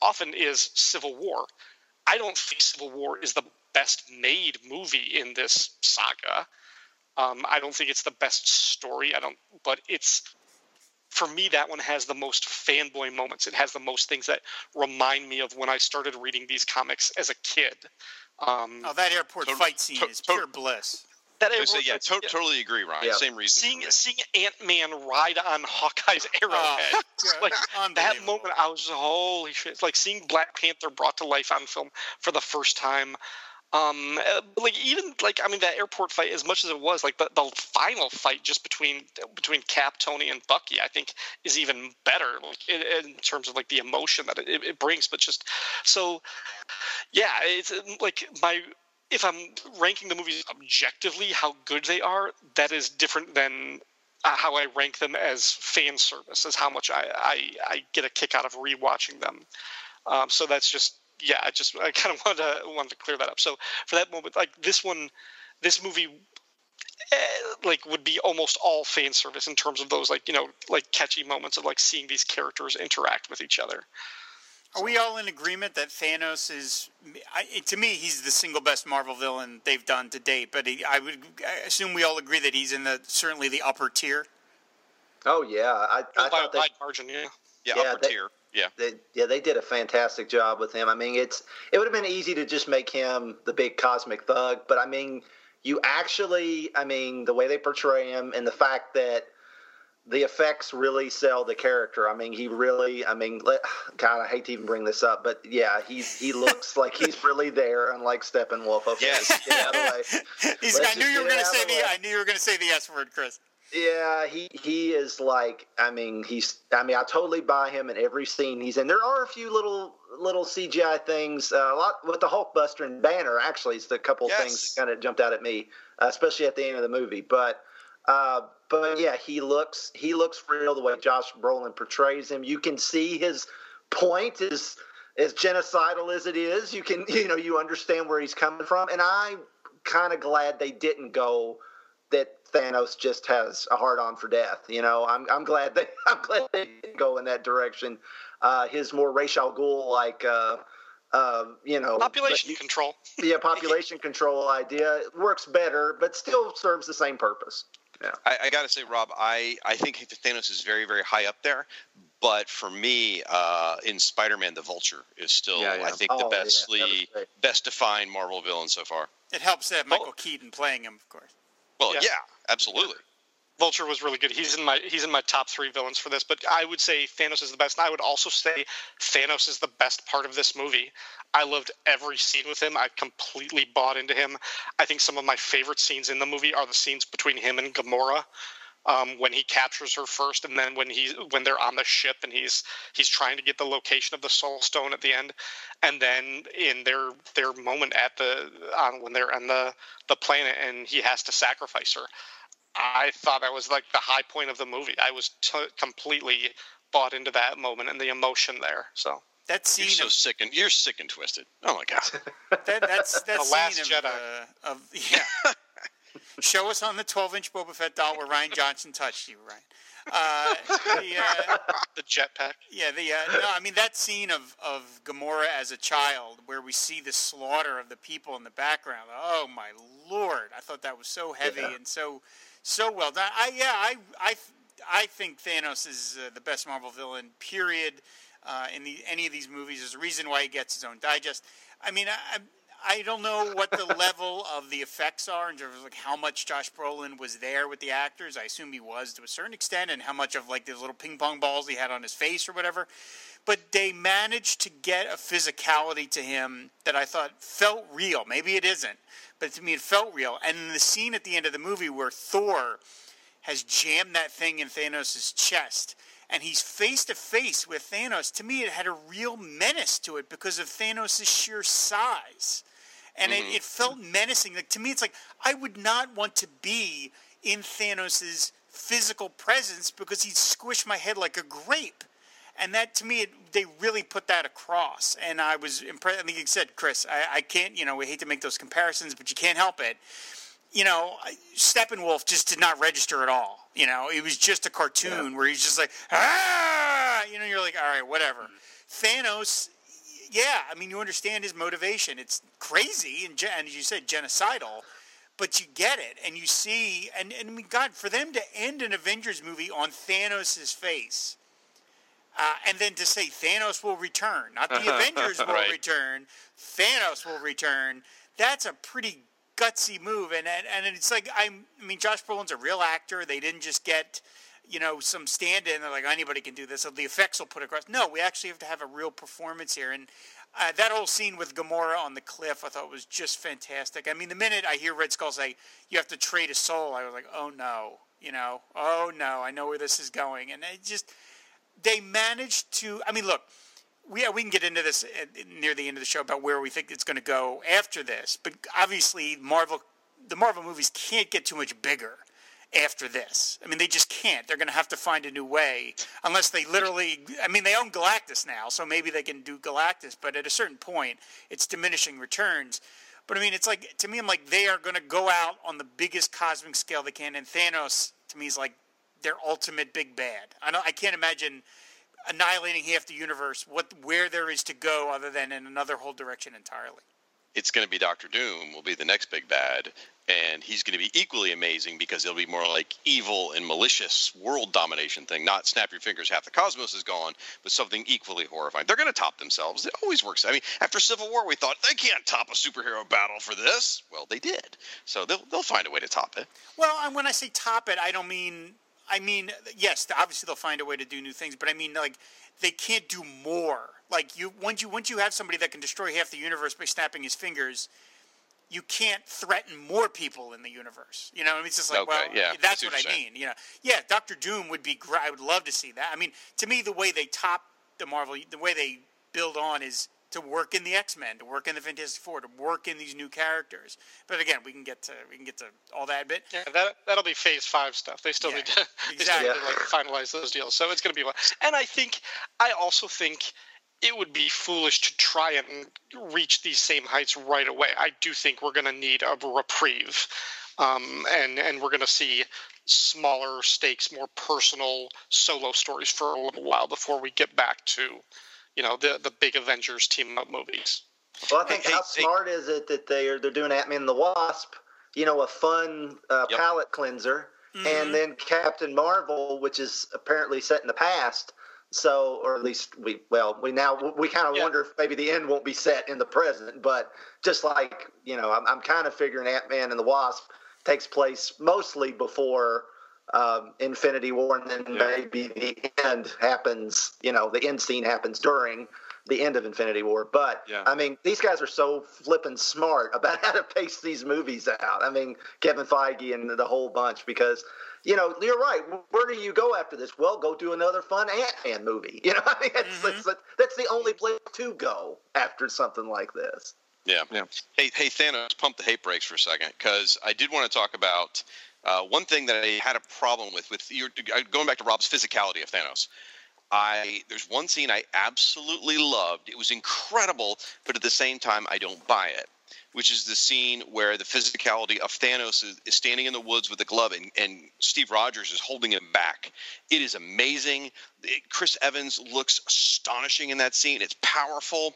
often is Civil War. I don't think Civil War is the best made movie in this saga. Um, I don't think it's the best story. I don't, but it's for me, that one has the most fanboy moments. It has the most things that remind me of when I started reading these comics as a kid. Um, oh, that airport to- fight scene to- is pure to- bliss. That airport, say, yeah, to- totally agree, Ryan. Yeah. Same reason. Seeing seeing Ant Man ride on Hawkeye's arrowhead, oh, like that moment, I was holy shit! It's like seeing Black Panther brought to life on film for the first time. Um, uh, like even like I mean that airport fight, as much as it was like the, the final fight just between between Cap, Tony, and Bucky, I think is even better like in, in terms of like the emotion that it, it brings. But just so, yeah, it's uh, like my if I'm ranking the movies objectively, how good they are, that is different than uh, how I rank them as fan service, as how much I, I, I get a kick out of rewatching them. Um, so that's just yeah, I just I kind of wanted to wanted to clear that up. So for that moment, like this one, this movie eh, like would be almost all fan service in terms of those like you know like catchy moments of like seeing these characters interact with each other. Are we all in agreement that Thanos is, I, to me, he's the single best Marvel villain they've done to date? But he, I would I assume we all agree that he's in the certainly the upper tier. Oh yeah, I, I by, thought margin, yeah, yeah, yeah upper they, tier. Yeah. They, yeah, they did a fantastic job with him. I mean, it's it would have been easy to just make him the big cosmic thug, but I mean, you actually, I mean, the way they portray him and the fact that the effects really sell the character. I mean, he really, I mean, let, God, I hate to even bring this up, but yeah, he's he looks like he's really there, unlike Steppenwolf. Okay, yes. get out of the way. He's, I knew you were going to say the, the I knew you were going to say the S word, Chris. Yeah, he he is like I mean he's I mean I totally buy him in every scene he's in. There are a few little little CGI things, uh, a lot with the Hulkbuster and Banner. Actually, it's a couple yes. things that kind of jumped out at me, uh, especially at the end of the movie. But uh, but yeah, he looks he looks real the way Josh Brolin portrays him. You can see his point is as genocidal as it is. You can you know you understand where he's coming from, and I'm kind of glad they didn't go that Thanos just has a hard on for death. You know, I'm I'm glad they I'm glad they didn't go in that direction. Uh, his more Ra's al Ghul like uh, uh, you know population but, control. Yeah, population control idea works better, but still serves the same purpose. Yeah. I, I got to say, Rob, I, I think Thanos is very, very high up there. But for me, uh, in Spider-Man, the Vulture is still, yeah, yeah. I think, oh, the best, yeah, best defined Marvel villain so far. It helps to have Michael oh. Keaton playing him, of course. Well, yeah, yeah absolutely. Vulture was really good. He's in my he's in my top three villains for this, but I would say Thanos is the best. And I would also say Thanos is the best part of this movie. I loved every scene with him. I completely bought into him. I think some of my favorite scenes in the movie are the scenes between him and Gamora. Um, when he captures her first, and then when he when they're on the ship and he's he's trying to get the location of the Soul Stone at the end, and then in their their moment at the on when they're on the the planet and he has to sacrifice her. I thought that was like the high point of the movie. I was t- completely bought into that moment and the emotion there. So that scene you're so of, sick and you're sick and twisted. Oh my god. that, that's that the scene last of, Jedi. Uh, of yeah. Show us on the 12-inch Boba Fett doll where Rian Johnson touched you, Ryan. Uh, the, uh, the jetpack. Yeah, the uh, no, I mean that scene of of Gamora as a child, where we see the slaughter of the people in the background. Oh my lord! I thought that was so heavy yeah. and so so well done. I yeah, I I I think Thanos is uh, the best Marvel villain. Period. Uh, in the, any of these movies, there's a reason why he gets his own digest. I mean, I, I don't know what the level of the effects are in terms of like how much Josh Brolin was there with the actors. I assume he was to a certain extent, and how much of like those little ping pong balls he had on his face or whatever. But they managed to get a physicality to him that I thought felt real. Maybe it isn't, but to me it felt real. And the scene at the end of the movie where Thor has jammed that thing in Thanos' chest and he's face to face with Thanos. To me, it had a real menace to it because of Thanos' sheer size and mm-hmm. it, it felt menacing. Like to me, it's like I would not want to be in Thanos's physical presence because he'd squish my head like a grape. And that to me, it, they really put that across. And I was impressed. I think you said, Chris, I, I can't, you know, we hate to make those comparisons, but you can't help it. You know, Steppenwolf just did not register at all. You know, it was just a cartoon yeah. where he's just like, ah, you know, you're like, all right, whatever. Mm-hmm. Thanos yeah, I mean, you understand his motivation. It's crazy and, and as you said, genocidal, but you get it, and you see, and, and I mean, God, for them to end an Avengers movie on Thanos' face, uh, and then to say Thanos will return, not the Avengers will right. return, Thanos will return. That's a pretty gutsy move, and and, and it's like I'm, I mean, Josh Brolin's a real actor. They didn't just get you know, some stand-in. They're like, anybody can do this. So the effects will put across. No, we actually have to have a real performance here. And uh, that whole scene with Gamora on the cliff, I thought was just fantastic. I mean, the minute I hear Red Skull say, you have to trade a soul, I was like, oh no, you know, oh no, I know where this is going. And it just, they managed to, I mean, look, we, we can get into this near the end of the show about where we think it's going to go after this. But obviously, Marvel, the Marvel movies can't get too much bigger after this. I mean, they just can't. They're going to have to find a new way, unless they literally. I mean, they own Galactus now, so maybe they can do Galactus. But at a certain point, it's diminishing returns. But I mean, it's like to me, I'm like they are going to go out on the biggest cosmic scale they can, and Thanos to me is like their ultimate big bad. I don't. I can't imagine annihilating half the universe. What where there is to go other than in another whole direction entirely it's going to be Doctor Doom will be the next big bad, and he's going to be equally amazing because it'll be more like evil and malicious world domination thing, not snap your fingers, half the cosmos is gone, but something equally horrifying. They're going to top themselves. It always works. I mean, after Civil War, we thought they can't top a superhero battle for this. Well, they did. So they'll they'll find a way to top it. Well, and when I say top it, I don't mean I mean, yes, obviously they'll find a way to do new things, but I mean, like, they can't do more. Like, you once you once you have somebody that can destroy half the universe by snapping his fingers, you can't threaten more people in the universe. You know, I mean, it's just like, okay, well, yeah, that's what, what I mean. You know, yeah, Doctor Doom would be great. I would love to see that. I mean, to me, the way they top the Marvel, the way they build on is to work in the X Men, to work in the Fantastic Four, to work in these new characters. But again, we can get to we can get to all that bit. Yeah, that that'll be Phase Five stuff. They still yeah, need to exactly. still need to like finalize those deals. So it's going to be one. And I think I also think it would be foolish to try and reach these same heights right away. I do think we're going to need a reprieve, um, and and we're going to see smaller stakes, more personal solo stories for a little while before we get back to you know the the big Avengers team up movies. Well, I think hey, how hey, smart hey. is it that they are they're doing Ant Man and the Wasp, you know, a fun uh, yep. palate cleanser, mm-hmm. and then Captain Marvel, which is apparently set in the past. So, or at least we, well, we now we kind of yeah. wonder if maybe the end won't be set in the present. But just like you know, I'm, I'm kind of figuring Ant Man and the Wasp takes place mostly before um, Infinity War, and then yeah. maybe the end happens. You know, the end scene happens during the end of Infinity War. But yeah. I mean, these guys are so flippin' smart about how to pace these movies out. I mean, Kevin Feige and the whole bunch because. You know, you're right. Where do you go after this? Well, go do another fun Ant Man movie. You know, I mean, it's, mm-hmm. it's, that's the only place to go after something like this. Yeah, yeah. Hey, hey, Thanos, pump the hate brakes for a second, because I did want to talk about uh, one thing that I had a problem with, with your, uh, going back to Rob's physicality of Thanos, I there's one scene I absolutely loved. It was incredible, but at the same time, I don't buy it. which is the scene where the physicality of Thanos is, is standing in the woods with a glove and, and Steve Rogers is holding him back. It is amazing. It- Chris Evans looks astonishing in that scene. It's powerful.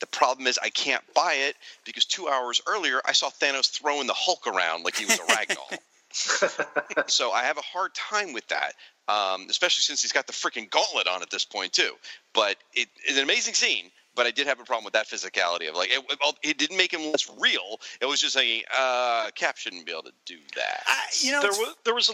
The problem is I can't buy it because two hours earlier I saw Thanos throwing the Hulk around like he was a ragdoll. so I have a hard time with that, um, especially since he's got the freaking gauntlet on at this point too. But it's an amazing scene. But I did have a problem with that physicality of like it, it- it didn't make him less real. It was just saying uh, Cap shouldn't be able to do that. I, you know, there was there was a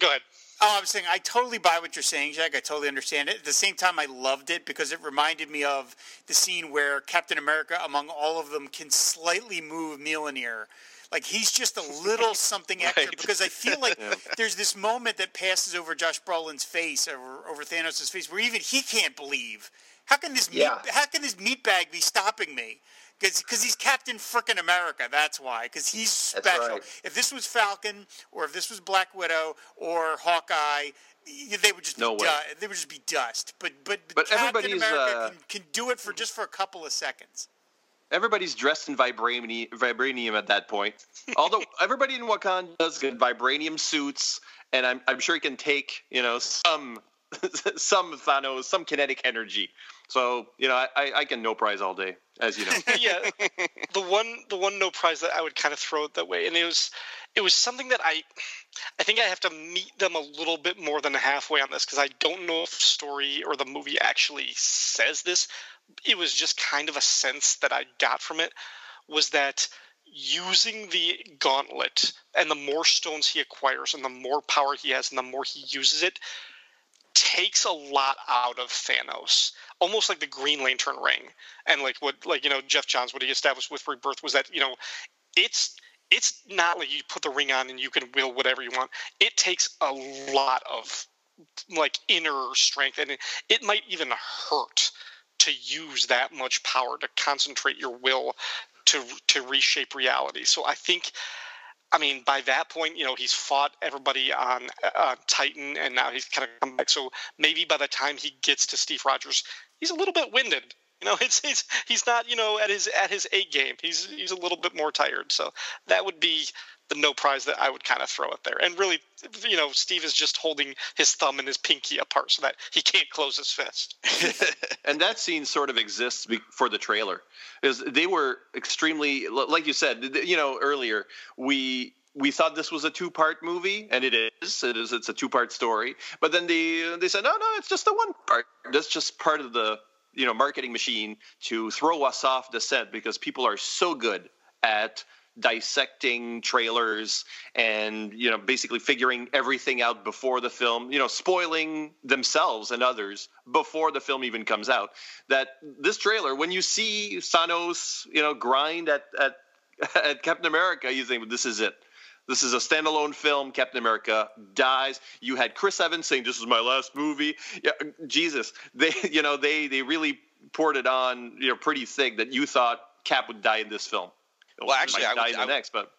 go ahead. Oh, I'm saying I totally buy what you're saying, Jack. I totally understand it. At the same time, I loved it because it reminded me of the scene where Captain America, among all of them, can slightly move Mjolnir. Like he's just a little something extra Right. because I feel like there's this moment that passes over Josh Brolin's face, over over Thanos' face, where even he can't believe. How can this Yeah. meat, how can this meatbag be stopping me? Because he's Captain Frickin' America. That's why. Because he's special. right. If this was Falcon or if this was Black Widow or Hawkeye, they would just No be way. du- they would just be dust. But but, But Captain everybody's, America uh, can, can do it for just for a couple of seconds. Everybody's dressed in vibranium, vibranium at that point. Although everybody in Wakanda does get vibranium suits, and I'm, I'm sure he can take you know some some Thanos, some kinetic energy. So you know I, I, I can no prize all day, as you know. yeah, the one the one no prize that I would kind of throw it that way, and it was it was something that I I think I have to meet them a little bit more than halfway on this because I don't know if the story or the movie actually says this. It was just kind of a sense that I got from it was that using the gauntlet and the more stones he acquires and the more power he has and the more he uses it takes a lot out of Thanos, almost like the Green Lantern ring, and like what like you know Jeff Johns what he established with Rebirth was that you know it's it's not like you put the ring on and you can will whatever you want. It takes a lot of like inner strength, and it, it might even hurt to use that much power to concentrate your will to to reshape reality. So I think. I mean, by that point, you know, he's fought everybody on uh, Titan, and now he's kind of come back. So maybe by the time he gets to Steve Rogers, he's a little bit winded. You know, it's, it's he's not you know at his at his A game. He's he's a little bit more tired. So that would be the no prize that I would kind of throw it there. And really, you know, Steve is just holding his thumb and his pinky apart so that he can't close his fist. and that scene sort of exists be- for the trailer is they were extremely like you said you know earlier we we thought this was a two part movie and it is it is it's a two part story but then they they said no no it's just the one part that's just part of the you know marketing machine to throw us off the set because people are so good at dissecting trailers and you know basically figuring everything out before the film you know spoiling themselves and others before the film even comes out that this trailer when you see Thanos you know grind at at, at Captain America you think this is it this is a standalone film. Captain America dies. You had Chris Evans saying, "This is my last movie." Yeah, Jesus, they, you know, they they really poured it on, you know, pretty thick that you thought Cap would die in this film. Well, actually, I would, I next, but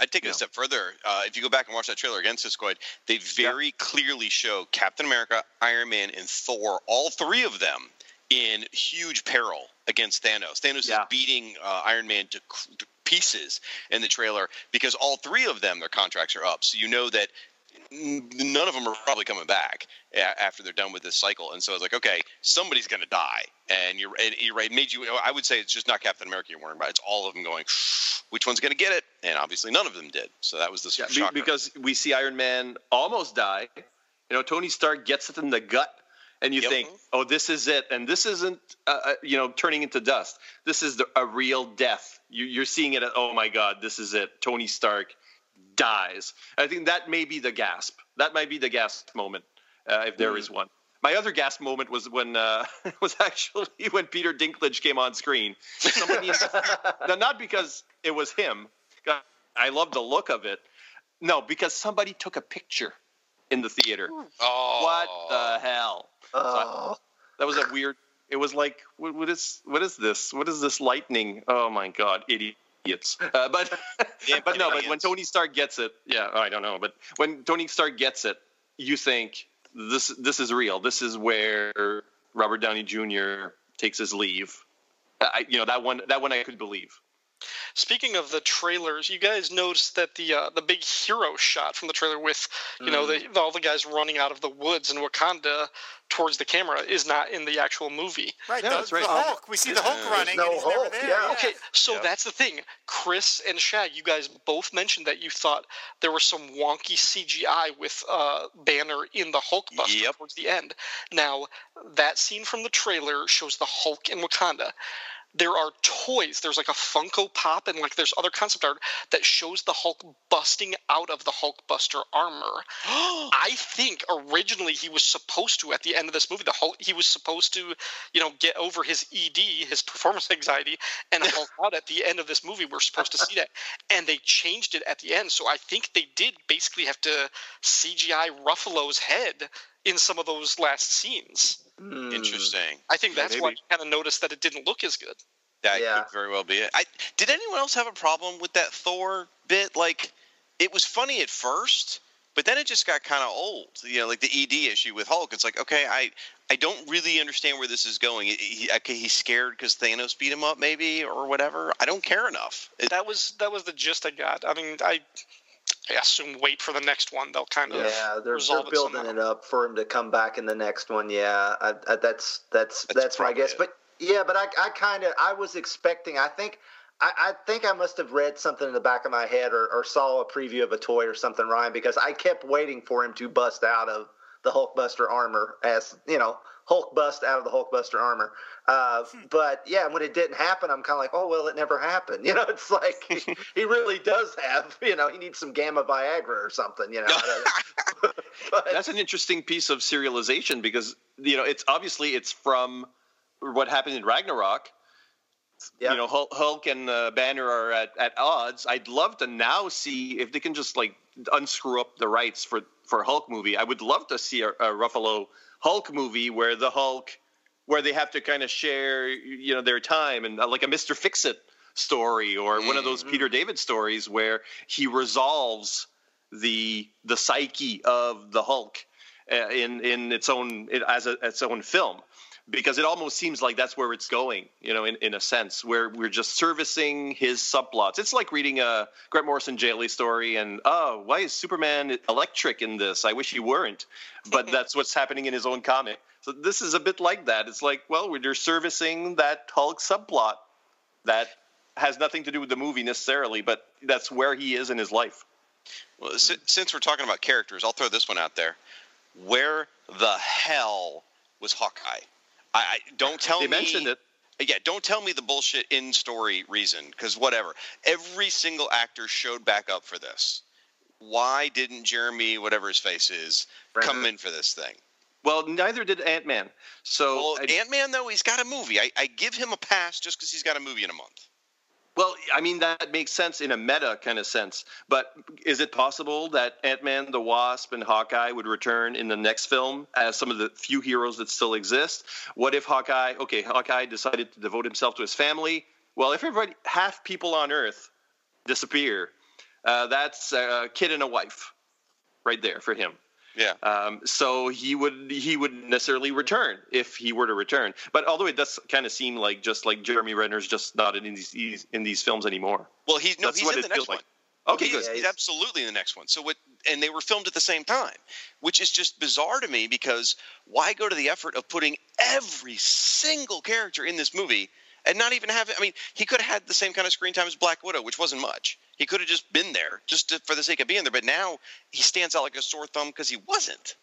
I'd take it Yeah. a step further. Uh, if you go back and watch that trailer again, Siskoid, they very clearly show Captain America, Iron Man, and Thor, all three of them, in huge peril against Thanos. Thanos Yeah. is beating uh, Iron Man to, to pieces in the trailer because all three of them, their contracts are up. So you know that none of them are probably coming back after they're done with this cycle. And so it's like, okay, somebody's going to die. And you're, and you're right. Made you. I would say it's just not Captain America you're worrying about. It's all of them going. Which one's going to get it? And obviously, none of them did. So that was the Yeah, shocker. because we see Iron Man almost die. You know, Tony Stark gets it in the gut, and you Yep. think, "Oh, this is it." And this isn't, uh, uh, you know, turning into dust. This is the, a real death. You, you're seeing it. At, oh my God, this is it. Tony Stark dies. I think that may be the gasp. That might be the gasp moment, uh, if there is one. My other gasp moment was when uh, was actually when Peter Dinklage came on screen. Somebody, now, not because it was him. I love the look of it. No, because somebody took a picture in the theater. oh, What the hell? Oh, That was a weird. It was like, what, what is what is this? What is this lightning? Oh my god, idiots! Uh, but Yeah, but no, but when. Tony Stark gets it, yeah, I don't know, but when Tony Stark gets it, you think this this is real. This is where Robert Downey Jr. takes his leave. I, you know that one that one I could believe. Speaking of the trailers, you guys noticed that the uh, the big hero shot from the trailer with you know Mm. the, all the guys running out of the woods in Wakanda towards the camera is not in the actual movie. Right, Yeah, the, that's right. the Hulk. We see the Hulk There's running. no and he's never Hulk, there. yeah. Okay, so Yeah. that's the thing. Chris and Shag, you guys both mentioned that you thought there was some wonky CGI with uh, Banner in the Hulkbuster Yep. towards the end. Now, that scene from the trailer shows the Hulk in Wakanda. There are toys. There's like a Funko Pop and like there's other concept art that shows the Hulk busting out of the Hulkbuster armor. I think originally he was supposed to at the end of this movie the Hulk he was supposed to, you know, get over his ED, his performance anxiety, and Hulk out at the end of this movie. We're supposed to see that, and they changed it at the end. So I think they did basically have to CGI Ruffalo's head in some of those last scenes. Hmm. Interesting. I think Yeah, that's why maybe. you kind of noticed that it didn't look as good. That Yeah. could very well be it. I did anyone else have a problem with that Thor bit? Like, it was funny at first, but then it just got kind of old. You know, like the ED issue with Hulk. It's like, okay, I I don't really understand where this is going. He, he- okay, he's scared because Thanos beat him up, maybe, or whatever. I don't care enough. It- That was that was the gist I got. I mean, I, I assume wait for the next one. They'll kind of Yeah, they're, they're resolve it building it up for him to come back in the next one. Yeah, I, I, that's that's That's that's, my guess. it. But yeah, but I I kind of I was expecting. I think I, I think I must have read something in the back of my head or, or saw a preview of a toy or something, Ryan, because I kept waiting for him to bust out of the Hulkbuster armor as you know. Hulk bust out of the Hulkbuster armor, uh, but yeah, when it didn't happen, I'm kind of like, oh well, it never happened. You know, it's like he, he really does have, you know, he needs some gamma Viagra or something. You know, but, That's an interesting piece of serialization because you know it's obviously it's from what happened in Ragnarok. Yeah. You know, Hulk, Hulk and uh, Banner are at, at odds. I'd love to now see if they can just like unscrew up the rights for for a Hulk movie. I would love to see a, a Ruffalo Hulk movie where the Hulk, where they have to kind of share, you know, their time and uh, like a Mister Fix It story or one of those Peter David stories where he resolves the the psyche of the Hulk uh, in in its own it, as a its own film because it almost seems like that's where it's going you know in, in a sense where we're just servicing his subplots. It's like reading a Grant Morrison JLA story and oh why is Superman electric in this? I wish he weren't. But that's what's happening in his own comic. So this is a bit like that. It's like well we're servicing that Hulk subplot that has nothing to do with the movie necessarily but that's where he is in his life. Well, si- since we're talking about characters, I'll throw this one out there. Where the hell was Hawkeye? I, I don't tell they me. mentioned it Yeah, don't tell me the bullshit in story reason, because whatever. Every single actor showed back up for this. Why didn't Jeremy, whatever his face is, come in for this thing? well neither did Ant-Man so Well, Ant Man though, he's got a movie. I, I give him a pass just because he's got a movie in a month. Well, I mean that makes sense in a meta kind of sense, but is it possible that Ant-Man, the Wasp, and Hawkeye would return in the next film as some of the few heroes that still exist? What if Hawkeye? Okay, Hawkeye decided to devote himself to his family. Well, if everybody, half people on Earth disappear, uh, that's a kid and a wife, right there for him. Yeah. Um, so he would he would necessarily return if he were to return. But although it does kind of seem like just like Jeremy Renner's just not in these in these films anymore. Well, he's no, That's he's in the next one. like. Okay, he's, good. he's absolutely in the next one. So what? And they were filmed at the same time, which is just bizarre to me because why go to the effort of putting every single character in this movie and not even have? I mean, he could have had the same kind of screen time as Black Widow, which wasn't much. He could have just been there just to, for the sake of being there. But now he stands out like a sore thumb because he wasn't.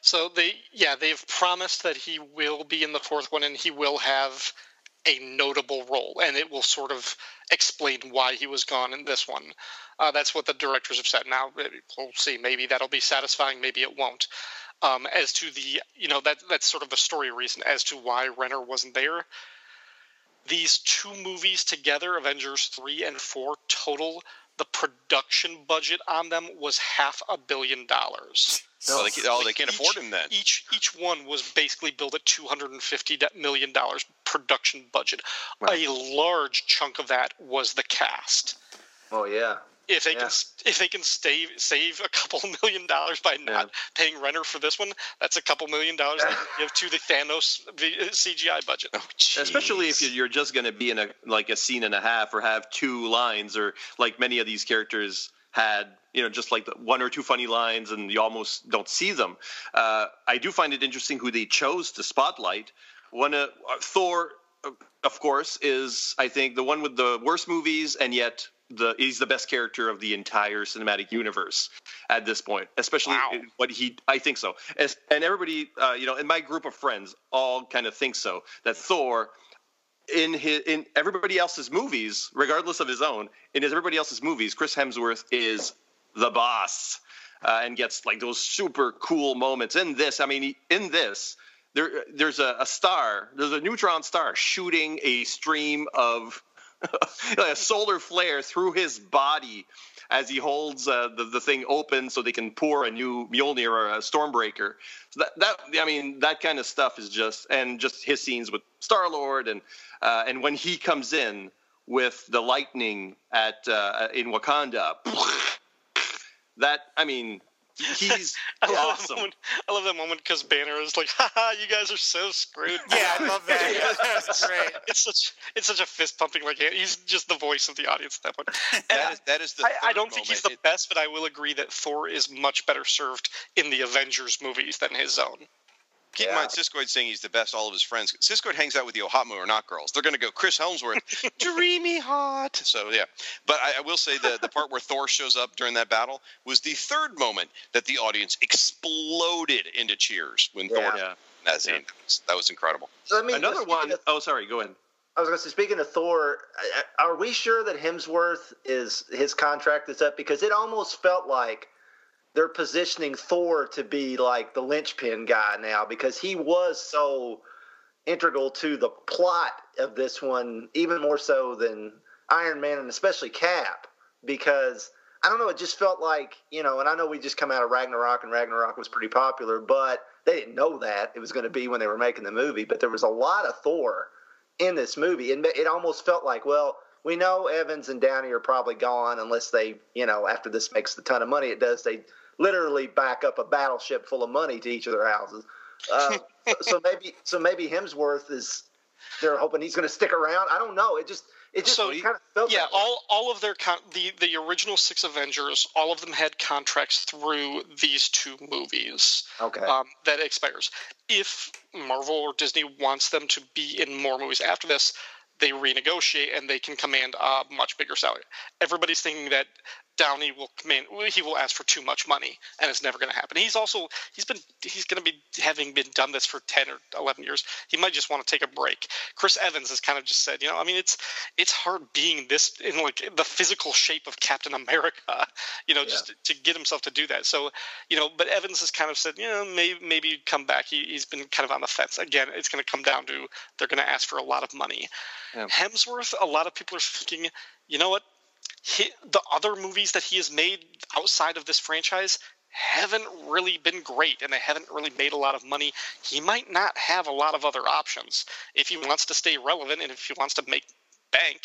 So they, yeah, they've promised that he will be in the fourth one and he will have a notable role, and it will sort of explain why he was gone in this one. Uh, that's what the directors have said. Now we'll see. Maybe that'll be satisfying. Maybe it won't. Um, as to the, you know, that that's sort of the story reason as to why Renner wasn't there. These two movies together, Avengers three and four total, the production budget on them was half a billion dollars. Oh, they, ca- oh, they can't Each- afford them then. Each each one was basically built at two hundred and fifty million dollars production budget. A large chunk of that was the cast. oh yeah, if they Yeah. can if they can save save a couple million dollars by not paying Renner for this one, that's a couple million dollars they can give to the Thanos v- CGI budget. Oh, Especially if you're- just going to be in a like a scene and a half or have two lines or like many of these characters had you know just like the one or two funny lines and you almost don't see them uh, i do find it interesting who they chose to spotlight one uh, thor uh, of course is i think the one with the worst movies and yet the he's the best character of the entire cinematic universe at this point especially Wow. what he i think so As, and everybody uh, you know in my group of friends all kind of think so that thor in his in everybody else's movies, regardless of his own, in his everybody else's movies, Chris Hemsworth is the boss uh, and gets like those super cool moments. In this, I mean, he- in this, there there's a, a star, there's a neutron star shooting a stream of a solar flare through his body as he holds uh, the, the thing open so they can pour a new Mjolnir or a Stormbreaker. So that, that I mean that kind of stuff is just and just his scenes with Star Lord and uh, and when he comes in with the lightning at uh, in Wakanda, that I mean he's I love that awesome. moment. I love that moment because Banner is like, "Haha, you guys are so screwed." Yeah, I love that. That's great. It's such it's such a fist pumping like he's just the voice of the audience at that point. That is, that is the. I, I don't think he's the. It- best, but I will agree that Thor is much better served in the Avengers movies than his own. Keep in mind, Siskoid saying he's the best. All of his friends. Siskoid hangs out with the Ohatmu or not girls. They're going to go Chris Hemsworth, dreamy hot. So yeah, but I, I will say the the part where Thor shows up during that battle was the third moment that the audience exploded into cheers when Thor. Yeah. That scene. That was incredible. So let me Another speaking one of- oh sorry, go ahead. I was going to say, speaking of Thor, I- I- are we sure that Hemsworth is his contract is up? Because it almost felt like they're positioning Thor to be like the linchpin guy now, because he was so integral to the plot of this one, even more so than Iron Man and especially Cap. Because I don't know, it just felt like you know, and I know we just come out of Ragnarok, and Ragnarok was pretty popular, but they didn't know that it was going to be when they were making the movie. But there was a lot of Thor in this movie, and it almost felt like, well, we know Evans and Downey are probably gone unless they, you know, after this makes the ton of money it does, they literally back up a battleship full of money to each of their houses. Uh, so maybe, so maybe Hemsworth is. They're hoping he's going to stick around. I don't know. It just, it just So, kind of felt. Yeah, all all of their con- the the original six Avengers, all of them had contracts through these two movies. Okay. Um, that expires. If Marvel or Disney wants them to be in more movies after this, they renegotiate and they can command a much bigger salary. Everybody's thinking that Downey will command he will ask for too much money and it's never going to happen. He's also he's been he's going to be having been done this for 10 or 11 years. He might just want to take a break. Chris Evans has kind of just said, you know, I mean it's it's hard being this in like the physical shape of Captain America, you know, just to, to get himself to do that. So, you know, but Evans has kind of said, you know, maybe maybe come back. He, he's been kind of on the fence. Again, it's going to come down to they're going to ask for a lot of money. Yeah. Hemsworth, a lot of people are thinking, you know what? He, the other movies that he has made outside of this franchise haven't really been great and they haven't really made a lot of money. He might not have a lot of other options if he wants to stay relevant and if he wants to make bank.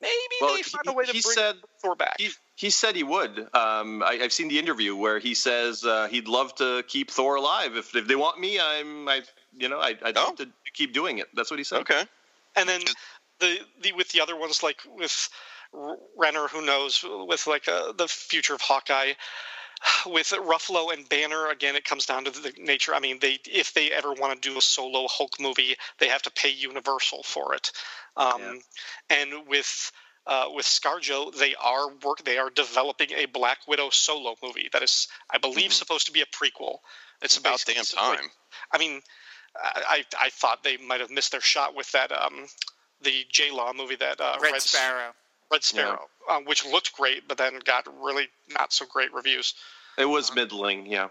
Maybe Well, they find he- a way to he bring said- Thor back. He, he said he would. Um, I, I've seen the interview where he says uh, he'd love to keep Thor alive. If, if they want me, I'm, I, you know, I, I'd Oh. love to keep doing it. That's what he said. Okay. and then the, the with the other ones like with R- Renner, who knows, with like uh, the future of Hawkeye, with Ruffalo and Banner, again, it comes down to the nature. I mean, they if they ever want to do a solo Hulk movie, they have to pay Universal for it. Um, And with uh, with ScarJo, they are work. They are developing a Black Widow solo movie that is, I believe, supposed to be a prequel. It's About basically- damn it's like- time. I mean, I I thought they might have missed their shot with that um the J Law movie that uh, Red Sparrow. Red Sparrow, um, which looked great, but then got really not so great reviews. It was middling, yeah.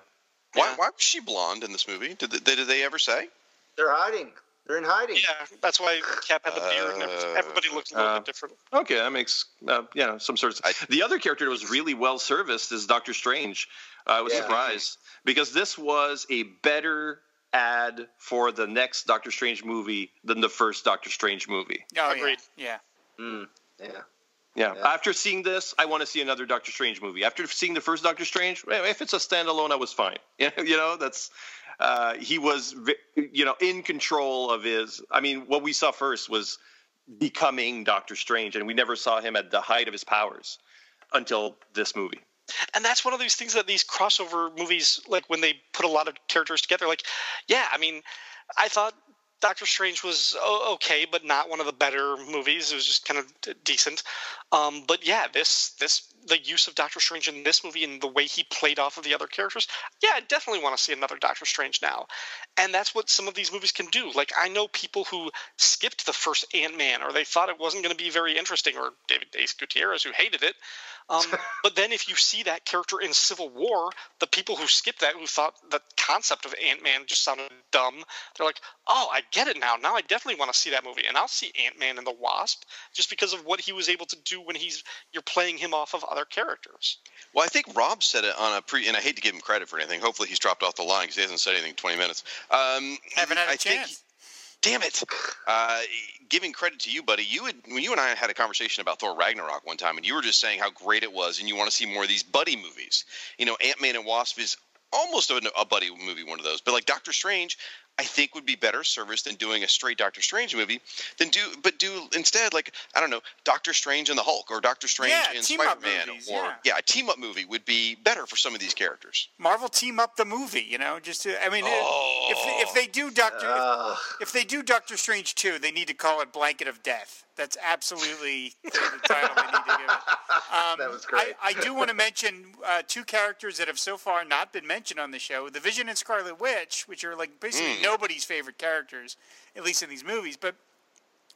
Why, Yeah. why was she blonde in this movie? Did they, did they ever say? They're hiding. They're in hiding. Yeah, that's why Cap had the beard and everybody looked a little Uh, bit different. Okay, that makes uh, you know some sorts. I- the other character that was really well serviced is Doctor Strange. I was Yeah. surprised because this was a better ad for the next Doctor Strange movie than the first Doctor Strange movie. Oh, Agreed. Yeah. Mm, yeah. Yeah. yeah. After seeing this, I want to see another Doctor Strange movie. After seeing the first Doctor Strange, if it's a standalone, I was fine. you know, that's uh, he was, you know, in control of his. I mean, what we saw first was becoming Doctor Strange, and we never saw him at the height of his powers until this movie. And that's one of these things that these crossover movies, like when they put a lot of characters together, like, yeah, I mean, I thought Doctor Strange was okay, but not one of the better movies. It was just kind of decent. Um, but yeah, this this the use of Doctor Strange in this movie and the way he played off of the other characters, yeah, I definitely want to see another Doctor Strange now. And that's what some of these movies can do. Like I know people who skipped the first Ant Man or they thought it wasn't going to be very interesting, or David Ace Gutierrez who hated it. Um, but then if you see that character in Civil War, the people who skipped that, who thought the concept of Ant Man just sounded dumb, they're like, oh, I get it now. Now I definitely want to see that movie, and I'll see Ant Man and the Wasp just because of what he was able to do when he's you're playing him off of other characters. Well, I think Rob said it on a pre, and I hate to give him credit for anything. Hopefully, he's dropped off the line because he hasn't said anything in 20 minutes. Um, Haven't had a I chance. Think, damn it! Uh, giving credit to you, buddy. You had when you and I had a conversation about Thor Ragnarok one time, and you were just saying how great it was, and you want to see more of these buddy movies. You know, Ant Man and Wasp is almost a, a buddy movie, one of those. But like Doctor Strange, I think would be better service than doing a straight Doctor Strange movie. Than do, but do instead like I don't know, Doctor Strange and the Hulk or Doctor Strange yeah, and Spider Man, or yeah. yeah, a team up movie would be better for some of these characters. Marvel team up the movie, you know, just to, I mean, Oh. If if they do Doctor Ugh. if, if they do Doctor Strange two, they need to call it Blanket of Death. That's absolutely the, the title they need to give it. Um, That was great. I, I do want to mention uh, two characters that have so far not been mentioned on the show: the Vision and Scarlet Witch, which are like basically nobody's favorite characters, at least in these movies. But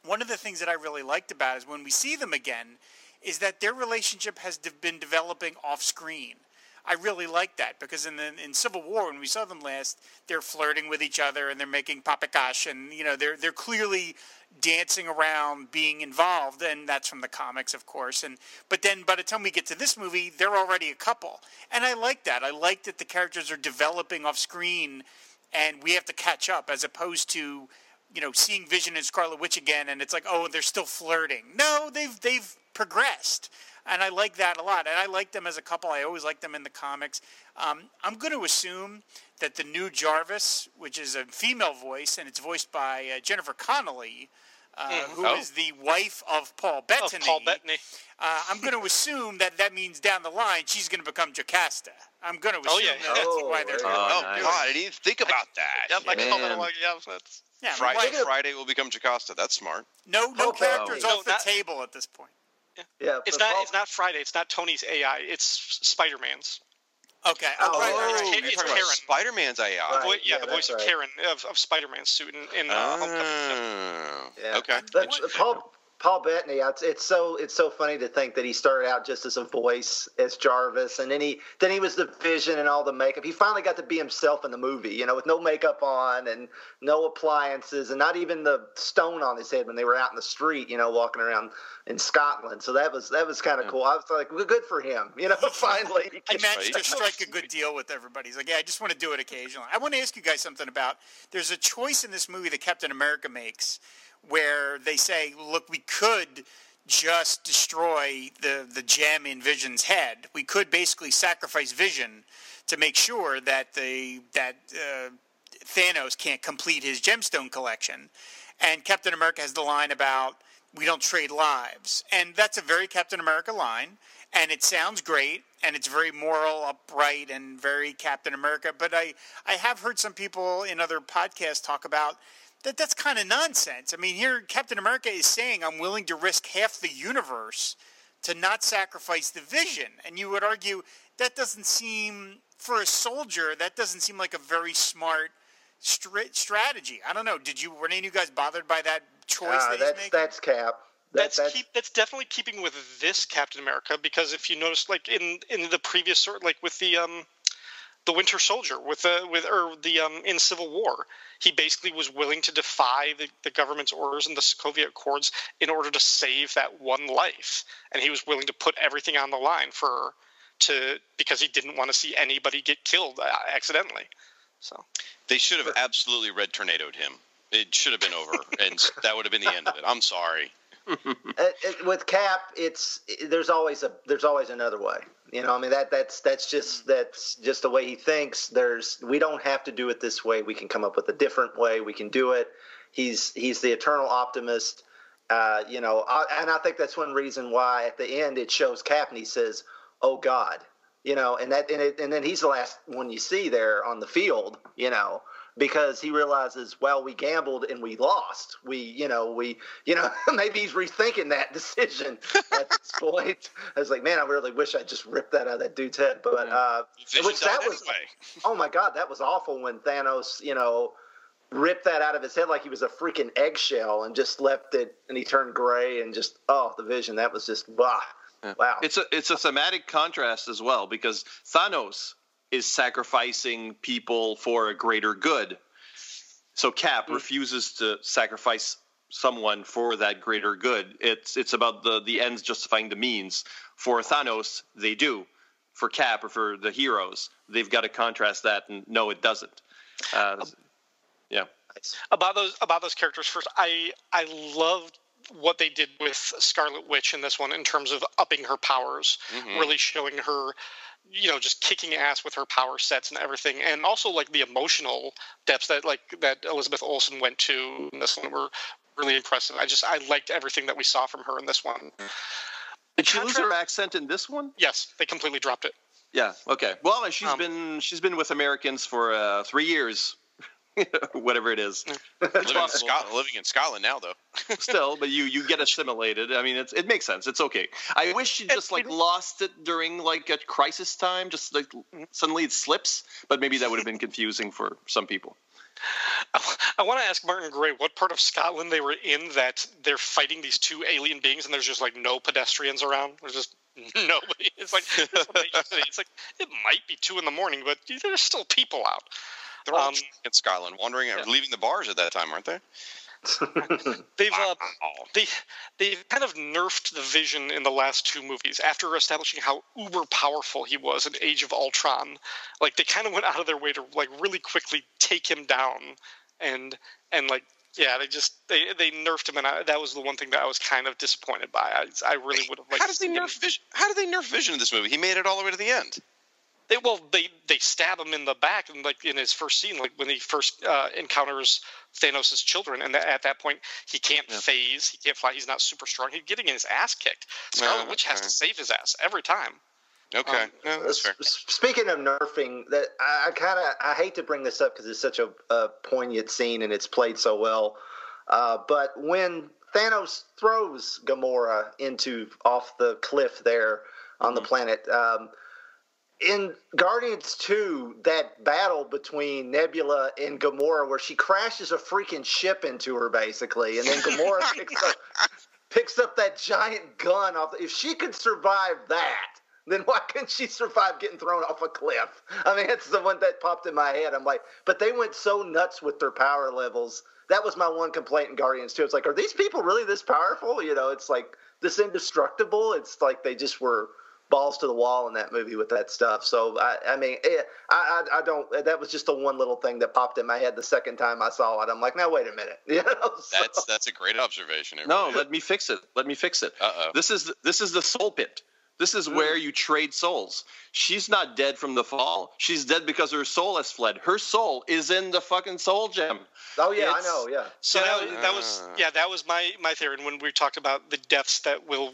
one of the things that I really liked about is when we see them again, is that their relationship has been developing off screen. I really like that because in the in Civil War when we saw them last, they're flirting with each other and they're making paprikash and you know they're they're clearly dancing around being involved and that's from the comics of course and but then by the time we get to this movie they're already a couple and I like that. I like that the characters are developing off screen and we have to catch up as opposed to you know seeing Vision and Scarlet Witch again and it's like oh they're still flirting. No they've they've progressed and I like that a lot. And I like them as a couple. I always like them in the comics. Um, I'm going to assume that the new Jarvis, which is a female voice, and it's voiced by uh, Jennifer Connelly, uh, who is Oh. the wife of Paul Bettany. Of Paul Bettany. Uh, I'm going to assume that that means down the line she's going to become Jocasta. I'm going to assume Oh, yeah. that that's Oh, why they're there doing you what Oh they're God. I didn't even think about that. I call that Man. like yeah, that's Yeah, Friday, Friday will become Jocasta. That's smart. no, no Paul characters Bettany. off No, the not- table at this point. Yeah, it's not Paul- it's not Friday. It's not Tony's AI. It's Spider Man's. Okay. Oh, right, right, it's right. Karen- you're it's Karen. Spider-Man's AI. Right. Vo- yeah, yeah, the that's voice of. Karen of, of Spider Man's suit in, in uh, Homecoming. Oh, Yeah. okay. But Paul Paul Bettany, it's, it's so it's so funny to think that he started out just as a voice as Jarvis, and then he then he was the Vision and all the makeup. He finally got to be himself in the movie, you know, with no makeup on and no appliances, and not even the stone on his head when they were out in the street, you know, walking around in Scotland. So that was that was kind of cool. I was like, well, good for him, you know. Finally, he He gets- managed to strike a good deal with everybody. He's like, yeah, I just want to do it occasionally. I want to ask you guys something about. There's a choice in this movie that Captain America makes, where they say, look, we could just destroy the the gem in Vision's head. We could basically sacrifice Vision to make sure that the that uh, Thanos can't complete his gemstone collection. And Captain America has the line about we don't trade lives. And that's a very Captain America line. And it sounds great and it's very moral, upright, and very Captain America. But I, I have heard some people in other podcasts talk about that that's kind of nonsense. I mean, here Captain America is saying, I'm willing to risk half the universe to not sacrifice the vision. And you would argue that doesn't seem, for a soldier, that doesn't seem like a very smart stri- strategy. I don't know. Did you, were any of you guys bothered by that choice Ah, that he's that's making? that's Cap. That, That's, keep that's definitely keeping with this Captain America because if you notice, like in in the previous sort, like with the um the Winter Soldier with the with or the um in Civil War, he basically was willing to defy the, the government's orders and the Sokovia Accords in order to save that one life, and he was willing to put everything on the line for to because he didn't want to see anybody get killed uh, accidentally. So They should have absolutely red tornadoed him. It should have been over, and that would have been the end of it. I'm sorry. it, it, with Cap, it's there's always a there's always another way. You know, I mean that that's that's just that's just the way he thinks. There's we don't have to do it this way. We can come up with a different way. We can do it. He's he's the eternal optimist. Uh, you know, I, and I think that's one reason why at the end it shows Cap and he says, "Oh God," you know, and that and, it, and then he's the last one you see there on the field. You know, because he realizes, well, we gambled and we lost. We, you know, we, you know, maybe he's rethinking that decision at this point. I was like, man, I really wish I just ripped that out of that dude's head. But uh, which that was, anyway. oh my god, that was awful when Thanos, you know, ripped that out of his head like he was a freaking eggshell and just left it, and he turned gray and just, oh, the vision. That was just, bah. Yeah. Wow. It's a it's a thematic contrast as well because Thanos is sacrificing people for a greater good. So Cap mm. refuses to sacrifice someone for that greater good. It's it's about the the ends justifying the means. For Thanos, they do. For Cap or for the heroes, they've got to contrast that, and no, it doesn't. Uh, yeah. About those about those characters first, I I loved what they did with Scarlet Witch in this one in terms of upping her powers, mm-hmm. really showing her you know just kicking ass with her power sets and everything and also like the emotional depths that like that elizabeth olsen went to in this one were really impressive. I just i liked everything that we saw from her in this one. Did she lose her accent in this one? Yes they completely dropped it. Yeah okay. Well she's um, been she's been with americans for uh, three years whatever it is. living, in Scotland, living in Scotland now, though. Still, but you you get assimilated. I mean, it's it makes sense. It's okay. I wish you just like lost it during like a crisis time. Just like mm-hmm. suddenly it slips, but maybe that would have been confusing for some people. I, I want to ask Martin Gray what part of Scotland they were in that they're fighting these two alien beings and there's just like no pedestrians around. There's just nobody. It's like it's like it might be two in the morning, but there's still people out. They're all um, in Scotland, wandering, yeah. leaving the bars at that time, aren't they? they've uh, they they've kind of nerfed the Vision in the last two movies after establishing how uber powerful he was in Age of Ultron. Like they kind of went out of their way to like really quickly take him down, and and like yeah, they just they they nerfed him, and I, that was the one thing that I was kind of disappointed by. I I really would have liked. How did they nerf Vision? How did they nerf Vision in this movie? He made it all the way to the end. They well, they they stab him in the back, and like in his first scene, like when he first uh, encounters Thanos' children, and at that point he can't yeah. phase, he can't fly, he's not super strong. He's getting his ass kicked. Scarlet Witch has to save his ass every time. Okay, um, no, that's fair. Speaking of nerfing, that I kind of I hate to bring this up because it's such a, a, poignant scene and it's played so well. Uh, but when Thanos throws Gamora into off the cliff there on mm-hmm. the planet, um, in Guardians 2, that battle between Nebula and Gamora, where she crashes a freaking ship into her, basically, and then Gamora picks up picks up that giant gun off. If she could survive that, then why couldn't she survive getting thrown off a cliff? I mean, that's the one that popped in my head. I'm like, but they went so nuts with their power levels. That was my one complaint in Guardians 2. It's like, are these people really this powerful? You know, it's like this indestructible. It's like they just were balls to the wall in that movie with that stuff. So I, I mean, eh, I, I, I, don't. That was just the one little thing that popped in my head the second time I saw it. I'm like, now wait a minute. You know, so. That's that's a great observation. no, let me fix it. Let me fix it. Uh oh. This is this is the soul pit. This is mm. where you trade souls. She's not dead from the fall. She's dead because her soul has fled. Her soul is in the fucking soul gem. Oh yeah, it's, I know. Yeah. So that, that was yeah that was my my theory. And when we talked about the deaths that will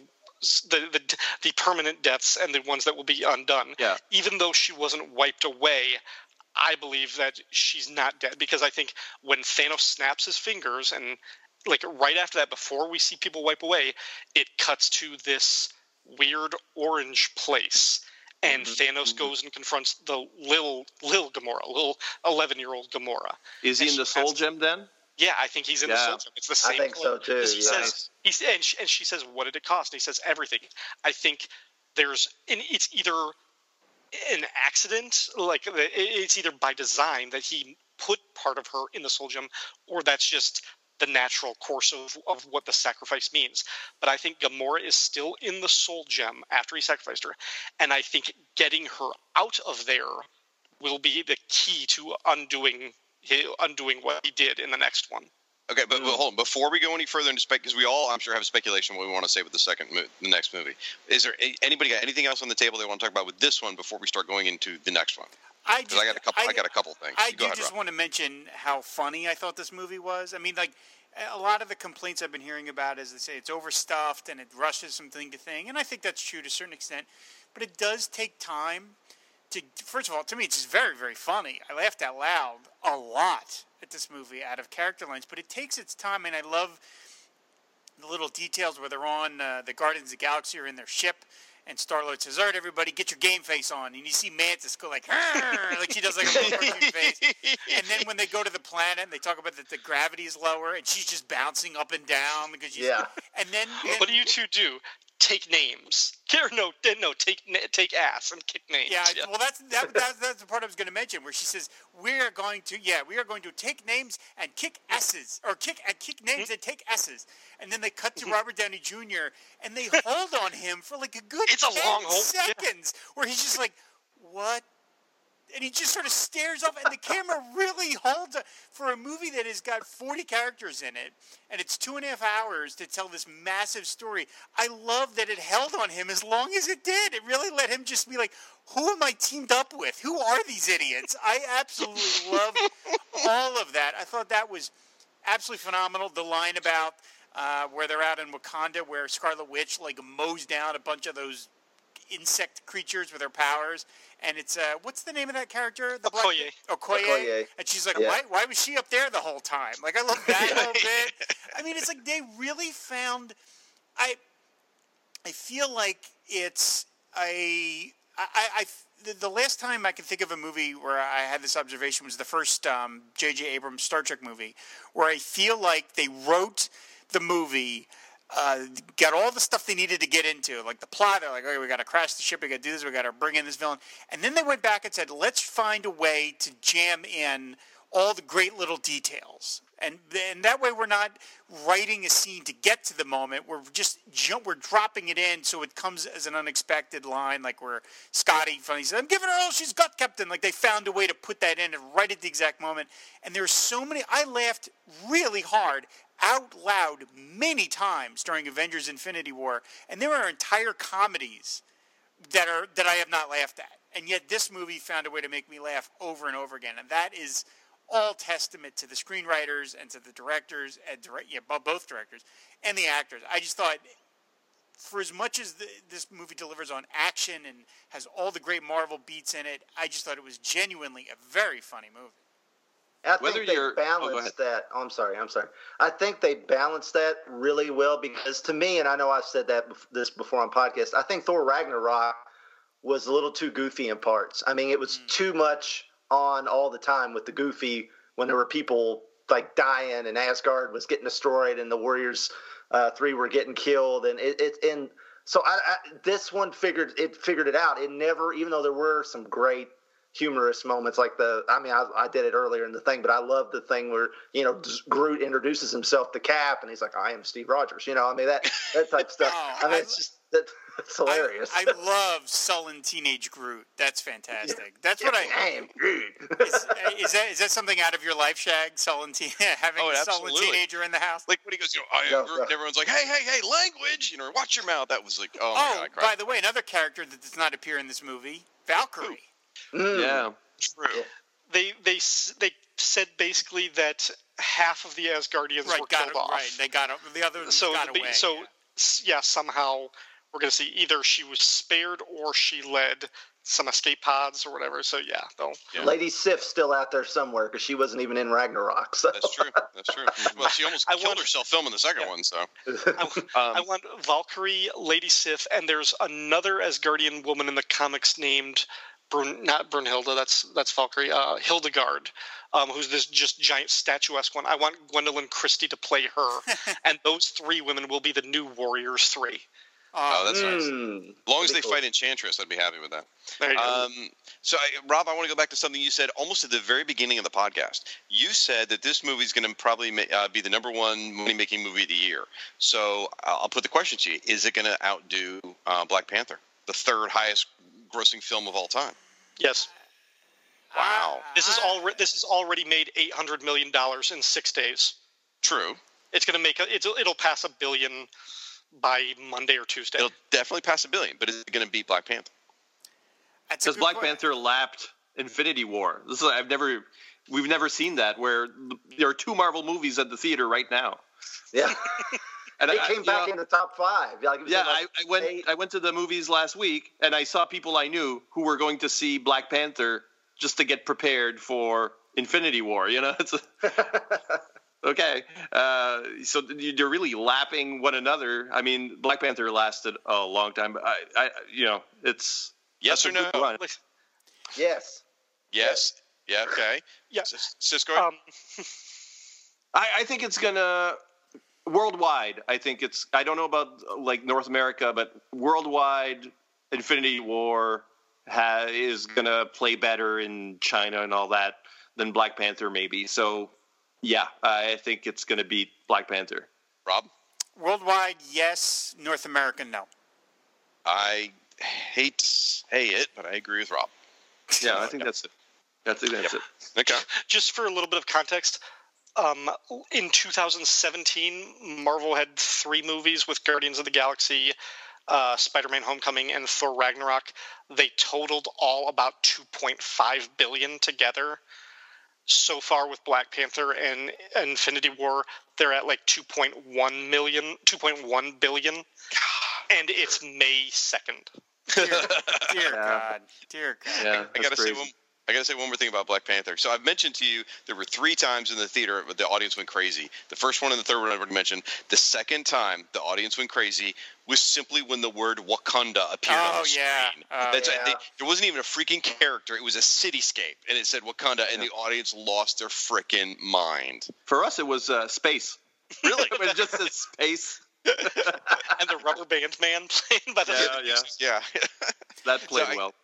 the, the the permanent deaths and the ones that will be undone. Yeah. Even though she wasn't wiped away, I believe that she's not dead because I think when Thanos snaps his fingers and like right after that, before we see people wipe away, it cuts to this weird orange place. And mm-hmm. Thanos mm-hmm. goes and confronts the little Lil Gamora, little eleven year old Gamora. Is he in the Soul Gem then? Yeah, I think he's in yeah. the Soul Gem. It's the same. I think so too. He yeah. says he and she, and she says, "What did it cost?" And he says, "Everything." I think there's and it's either an accident, like it's either by design that he put part of her in the Soul Gem, or that's just the natural course of, of what the sacrifice means. But I think Gamora is still in the Soul Gem after he sacrificed her, and I think getting her out of there will be the key to undoing undoing what he did in the next one. Okay, but, but mm. hold on. Before we go any further into spec, because we all, I'm sure, have a speculation what we want to say with the second, mo- the next movie. Is there a- anybody got anything else on the table they want to talk about with this one before we start going into the next one? I Because I got a couple. I, got a couple things. I go do ahead, just Rob. want to mention how funny I thought this movie was. I mean, like a lot of the complaints I've been hearing about is they say it's overstuffed and it rushes from thing to thing, and I think that's true to a certain extent. But it does take time to. First of all, to me, it's just very, very funny. I laughed out loud a lot at this movie out of character lines, but it takes its time, and I love the little details where they're on uh, the Guardians of the Galaxy or in their ship, and Star Lord says, "All right, everybody, get your game face on," and you see Mantis go like, like she does like a little cartoon face, and then when they go to the planet, and they talk about that the gravity is lower, and she's just bouncing up and down because she's, Yeah. and then and- What do you two do? Take names. Or no, no, take take ass and kick names. Yeah, well, that's that, that's that's the part I was going to mention, where she says we are going to, yeah, we are going to take names and kick s's, or kick and kick names mm-hmm. and take s's, and then they cut to mm-hmm. Robert Downey Jr. and they hold on him for like a good It's a 10 long hold, yeah. seconds, where he's just like, what? And he just sort of stares off, and the camera really holds for a movie that has got 40 characters in it, and it's two and a half hours to tell this massive story. I love that it held on him as long as it did. It really let him just be like, who am I teamed up with? Who are these idiots? I absolutely love all of that. I thought that was absolutely phenomenal. The line about uh, where they're out in Wakanda, where Scarlet Witch like mows down a bunch of those insect creatures with her powers, and it's uh, what's the name of that character? The black- Okoye. Okoye. Okoye. And she's like, Yeah. why? Why was she up there the whole time? Like, I love that little bit. I mean, it's like they really found. I I feel like it's a. I, I, I the, the last time I can think of a movie where I had this observation was the first um, J.J. Abrams Star Trek movie, where I feel like they wrote the movie, uh, got all the stuff they needed to get into, like the plot. They're like, okay, we got to crash the ship, we got to do this, we got to bring in this villain, and then they went back and said, let's find a way to jam in all the great little details. And, and that way we're not writing a scene to get to the moment. We're just jump, we're dropping it in so it comes as an unexpected line, like where Scotty funny said, "I'm giving her all she's got, Captain." Like they found a way to put that in right at the exact moment. And there's so many. I laughed really hard out loud many times during Avengers: Infinity War, and there are entire comedies that are that I have not laughed at, and yet this movie found a way to make me laugh over and over again, and that is all testament to the screenwriters and to the directors and direct, yeah, both directors and the actors. I just thought, for as much as the, this movie delivers on action and has all the great Marvel beats in it, I just thought it was genuinely a very funny movie. I Whether think they oh, balanced that. Oh, I'm sorry. I'm sorry. I think they balanced that really well because to me, and I know I've said that this before on podcast. I think Thor Ragnarok was a little too goofy in parts. I mean, it was Mm. too much on all the time with the goofy when there were people like dying and Asgard was getting destroyed and the Warriors uh, three were getting killed and it, it and so I, I this one figured it figured it out. It never, even though there were some great humorous moments like the i mean I, I did it earlier in the thing but i love the thing where you know groot introduces himself to cap and he's like i am steve rogers you know i mean that that type stuff Oh, i mean I it's just that, it's hilarious I, I love sullen teenage Groot. That's fantastic. That's what I. I am Groot. Is, is that is that something out of your life, Shag? Sullen teen, having Oh, a sullen teenager in the house. Like when he goes, you know, I am No, Groot, no. and everyone's like, hey, hey, hey, language, you know, watch your mouth. That was like, oh my Oh, god, I by the way, another character that does not appear in this movie, Valkyrie. Mm. Yeah. True. They they they said basically that half of the Asgardians Right, were got killed it. off. Right, they got it. The other so got the- away. so yeah. yeah, somehow we're gonna see either she was spared or she led some escape pods or whatever. So yeah, they'll Yeah. lady sif's still out there somewhere because she wasn't even in ragnarok so That's true. That's true. Well, she almost I killed want- herself filming the second Yeah. one, so. I, I Um, want Valkyrie, Lady Sif, and there's another Asgardian woman in the comics named Brun, not Brunhilde. That's that's Valkyrie. Uh, Hildegard, um, who's this just giant statuesque one. I want Gwendoline Christie to play her, and those three women will be the new Warriors Three. oh, that's nice. Mm. As long as they cool. fight Enchantress, I'd be happy with that. There you go. Um, so, I, Rob, I want to go back to something you said almost at the very beginning of the podcast. You said that this movie is going to probably ma- uh, be the number one money-making movie of the year. So, I'll I'll put the question to you: Is it going to outdo uh, Black Panther, the third highest-grossing film of all time? yes, Wow. this is I- already this has already made eight hundred million dollars in six days. True. It's going to make a, it's, it'll pass a billion by Monday or Tuesday. It'll definitely pass a billion, but is it going to beat Black Panther? That's Because Black point. Panther lapped Infinity War. This is I've never we've never seen that where there are two Marvel movies at the theater right now. Yeah, And it I- came back know, in the top five. Like, it was Yeah, in, I, I went. eight- I went to the movies last week, and I saw people I knew who were going to see Black Panther just to get prepared for Infinity War. You know, it's okay. Uh, so you're really lapping one another. I mean, Black Panther lasted a long time, but I, I you know, it's Yes or no? good run. yes. Yes. Yeah. Okay. Yeah. Cisco. Um, I, I think it's gonna worldwide. I think it's. I don't know about like North America, but worldwide, Infinity War ha, is gonna play better in China and all that than Black Panther, maybe. So, yeah, I think it's gonna beat Black Panther. Rob. Worldwide, yes. North America, no. I hate to say it, but I agree with Rob. Yeah, I think that's it. I think that's it. Okay. just for a little bit of context, um, in 2017, Marvel had three movies with Guardians of the Galaxy, uh, Spider-Man: Homecoming, and Thor: Ragnarok. They totaled all about 2.5 billion together. So far, with Black Panther and Infinity War, they're at like 2.1 million, 2.1 billion, and it's May 2nd. Dear, dear Yeah. God. Dear God. Yeah, I that's gotta say crazy. one. I gotta say one more thing about Black Panther. So I've mentioned to you there were three times in the theater the audience went crazy. The first one and the third one I've already mentioned. The second time the audience went crazy was simply when the word Wakanda appeared on Oh, the yeah. screen. Oh, That's yeah. they, there wasn't even a freaking character. It was a cityscape, and it said Wakanda, and the audience lost their freaking mind. For us, it was uh, space. Really? it was just a space. and the Rubber Band Man playing by the Yeah, yeah. yeah. That played So I- well.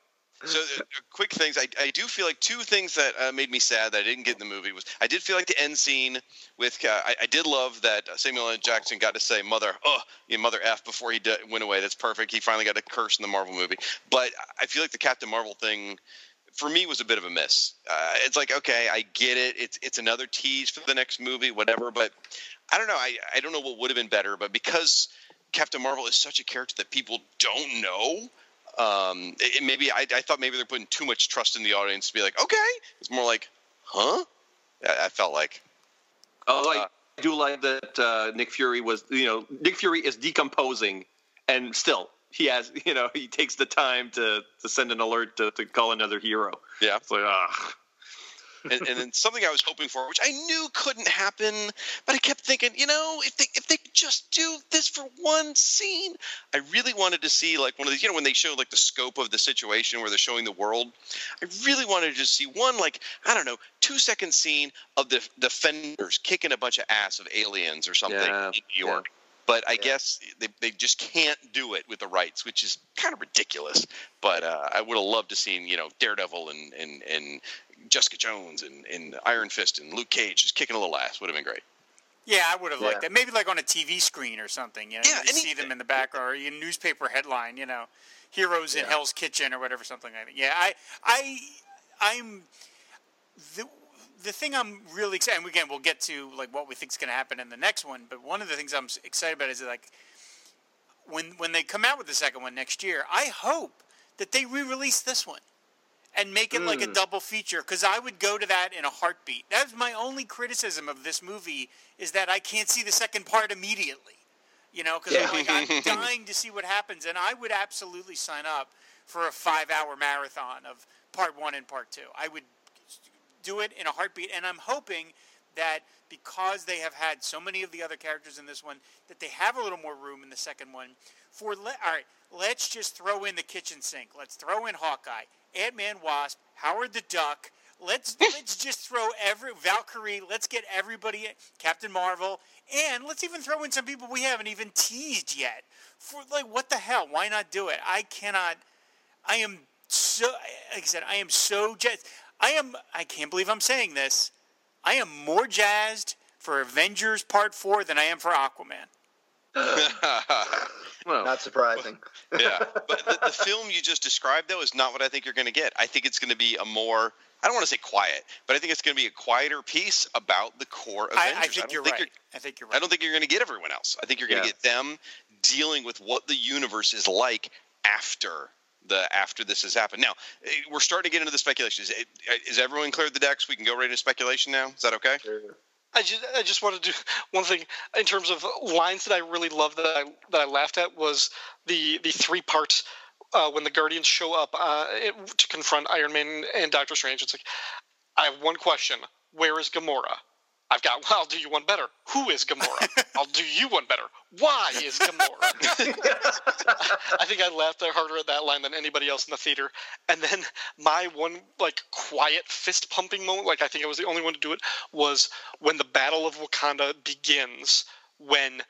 So, uh, quick things. I, I do feel like two things that uh, made me sad that I didn't get in the movie was I did feel like the end scene with uh, I, I did love that Samuel L. Jackson got to say "mother," oh, "mother f" before he d- went away. That's perfect. He finally got a curse in the Marvel movie. But I feel like the Captain Marvel thing for me was a bit of a miss. Uh, it's like okay, I get it. It's it's another tease for the next movie, whatever. But I don't know. I I don't know what would have been better. But because Captain Marvel is such a character that people don't know um, it, it- maybe I, I thought maybe they're putting too much trust in the audience to be like, okay, it's more like, huh? I, I felt like, Although I Uh, do like that uh, Nick Fury was, you know, Nick Fury is decomposing, and still he has, you know, he takes the time to to send an alert to, to call another hero. yeah. It's like, ah, and, and then something I was hoping for, which I knew couldn't happen, but I kept thinking, you know, if they if they could just do this for one scene, I really wanted to see like one of these, you know, when they show like the scope of the situation where they're showing the world, I really wanted to just see one like I don't know, two second scene of the defenders kicking a bunch of ass of aliens or something Yeah, in New York. But I guess they, they just can't do it with the rights, which is kind of ridiculous. But uh, I would have loved to seen you know Daredevil and and, and Jessica Jones and, and Iron Fist and Luke Cage just kicking a little ass would have been great. Yeah, I would have liked Yeah. that. Maybe like on a TV screen or something. You know, Yeah, you see them in the back or a newspaper headline. You know, heroes in Hell's Kitchen or whatever, something like that. Yeah, I, I, I'm the the thing I'm really excited. And again, we'll get to like what we think is going to happen in the next one. But one of the things I'm excited about is like when when they come out with the second one next year. I hope that they re-release this one and make it like a mm. double feature because I would go to that in a heartbeat. That's my only criticism of this movie is that I can't see the second part immediately. You know, because I'm like I'm dying to see what happens, and I would absolutely sign up for a five-hour marathon of part one and part two. I would do it in a heartbeat, and I'm hoping that because they have had so many of the other characters in this one, that they have a little more room in the second one. For le- all right, let's just throw in the kitchen sink. Let's throw in Hawkeye, Ant Man, Wasp, Howard the Duck. Let's let's just throw every Valkyrie. Let's get everybody, in, Captain Marvel, and let's even throw in some people we haven't even teased yet. For like, what the hell? Why not do it? I cannot. I am so like I said, I am so jazzed. I am I can't believe I'm saying this. I am more jazzed for Avengers Part 4 than I am for Aquaman. well, Not surprising. yeah, but the, the film you just described though is not what I think you're going to get. I think it's going to be a more I don't want to say quiet, but I think it's going to be a quieter piece about the core Avengers. I, I think you're think right. I think you're right. I don't think you're going to get everyone else. I think you're going to Yeah. get them dealing with what the universe is like after the after this has happened. Now eh, we're starting to get into the speculation. Is, it, is everyone cleared the decks? We can go right into speculation now. Is that okay? I just I just want to do one thing in terms of lines that I really loved that I that I laughed at was the the three parts uh, when the Guardians show up uh, it, to confront Iron Man and Doctor Strange. It's like I have one question: Where is Gamora? I've got. Well, I'll do you one better. Who is Gamora? I'll do you one better. Why is Gamora? I think I laughed harder at that line than anybody else in the theater. And then my one like quiet fist pumping moment, like I think I was the only one to do it, was when the Battle of Wakanda begins. When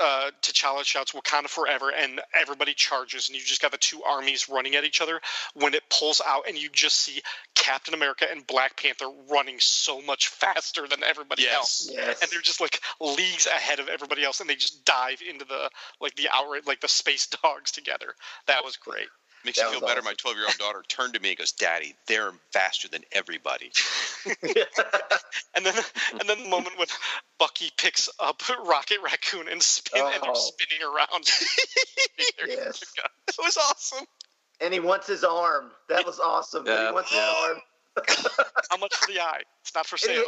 uh, T'Challa shouts "Wakanda forever" and everybody charges, and you just got the two armies running at each other. When it pulls out, and you just see Captain America and Black Panther running so much faster than everybody Yes. else, Yes. and they're just like leagues ahead of everybody else, and they just dive into the like the outright like the space dogs together. That was great. Makes That you feel better. awesome. My 12 year old daughter turned to me and goes, "Daddy, they're faster than everybody." And then and then the moment when Bucky picks up Rocket Raccoon and spin and they're Oh. spinning around. Yes. it was awesome. And he wants his arm. That was awesome. Yeah. He wants his arm. How much for the eye? It's not for sale.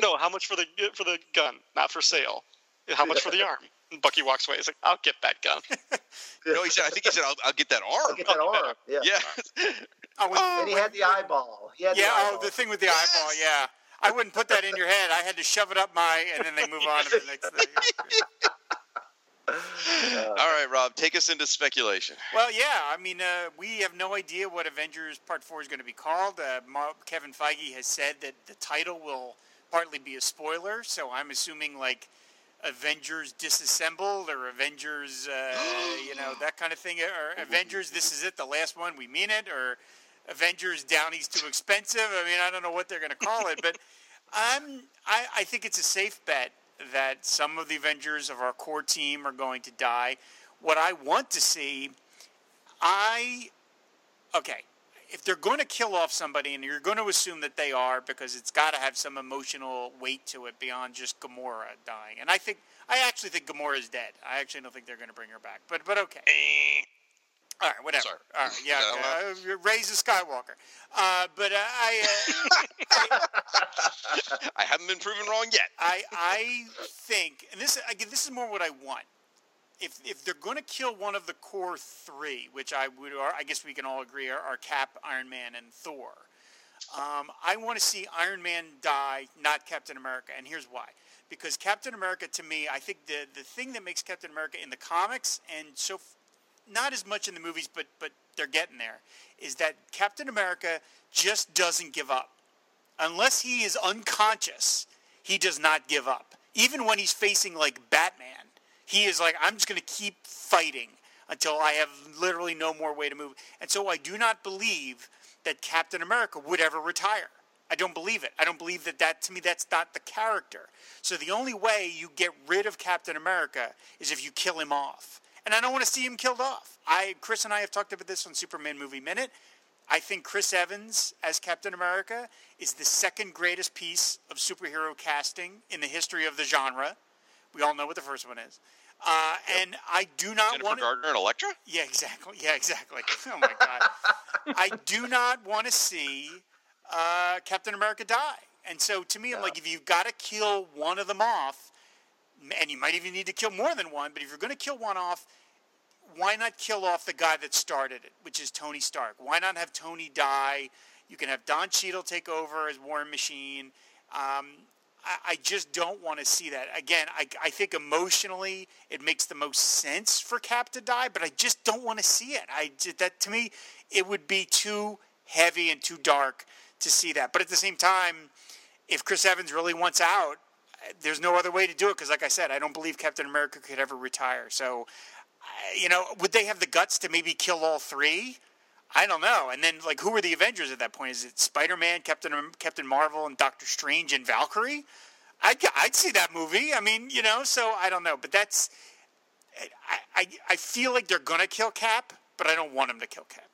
no, how much for the for the gun? Not for sale. How much for the arm? And Bucky walks away. He's like, "I'll get that gun." No, he said. I think he said, "I'll, I'll get that arm." I'll get that arm. Yeah. Yeah. Oh, with- And he had the eyeball. He had yeah, the oh, the thing with the eyeball. Yeah, I wouldn't put that in your head. I had to shove it up my, and then they move on to the next thing. All right, Rob, take us into speculation. Well, yeah, I mean, uh, we have no idea what Avengers Part 4 is going to be called. Uh, Mar- Kevin Feige has said that the title will partly be a spoiler, so I'm assuming like Avengers Disassembled or Avengers, uh, you know, that kind of thing. Or Avengers, this is it, the last one, we mean it, or Avengers Downey's too expensive. I mean, I don't know what they're going to call it, but I'm, I, I think it's a safe bet that some of the Avengers of our core team are going to die. What I want to see, I, okay, if they're going to kill off somebody, and you're going to assume that they are, because it's got to have some emotional weight to it beyond just Gamora dying. And I think, I actually think Gamora is dead. I actually don't think they're going to bring her back. But, but okay. All right, whatever. Sorry. All right, yeah, uh, raise a Skywalker. Uh, but uh, I, uh, I haven't been proven wrong yet. I I think, and this again, this is more what I want. If if they're going to kill one of the core three, which I would, I guess we can all agree are, are Cap, Iron Man, and Thor. Um, I want to see Iron Man die, not Captain America, and here's why. Because Captain America, to me, I think the the thing that makes Captain America in the comics and so not as much in the movies, but but they're getting there, is that Captain America just doesn't give up unless he is unconscious, he does not give up. Even when he's facing like Batman, he is like, I'm just going to keep fighting until I have literally no more way to move. And so I do not believe that Captain America would ever retire. I don't believe it. I don't believe that that to me that's not the character. So the only way you get rid of Captain America is if you kill him off. And I don't want to see him killed off. I Chris and I have talked about this on Superman Movie Minute. I think Chris Evans as Captain America is the second greatest piece of superhero casting in the history of the genre. We all know what the first one is. Uh, And I do not Jennifer want to. Gardner and Elektra. Yeah, exactly. Yeah, exactly. Oh my God. I do not want to see uh, Captain America die. And so to me, I'm like, if you've got to kill one of them off, and you might even need to kill more than one, but if you're going to kill one off, why not kill off the guy that started it, which is Tony Stark? Why not have Tony die? You can have Don Cheadle take over as War Machine. Um, I, just don't want to see that. Again, I, I think emotionally it makes the most sense for Cap to die, but I just don't want to see it. I that to me it would be too heavy and too dark to see that. But at the same time, if Chris Evans really wants out, there's no other way to do it because, like I said, I don't believe Captain America could ever retire. So, you know, would they have the guts to maybe kill all three? I don't know. And then, like, who are the Avengers at that point? Is it Spider Man, Captain Captain Marvel, and Doctor Strange and Valkyrie? I'd, I'd see that movie. I mean, you know, so I don't know. But that's. I, I I feel like they're gonna kill Cap, but I don't want him to kill Cap.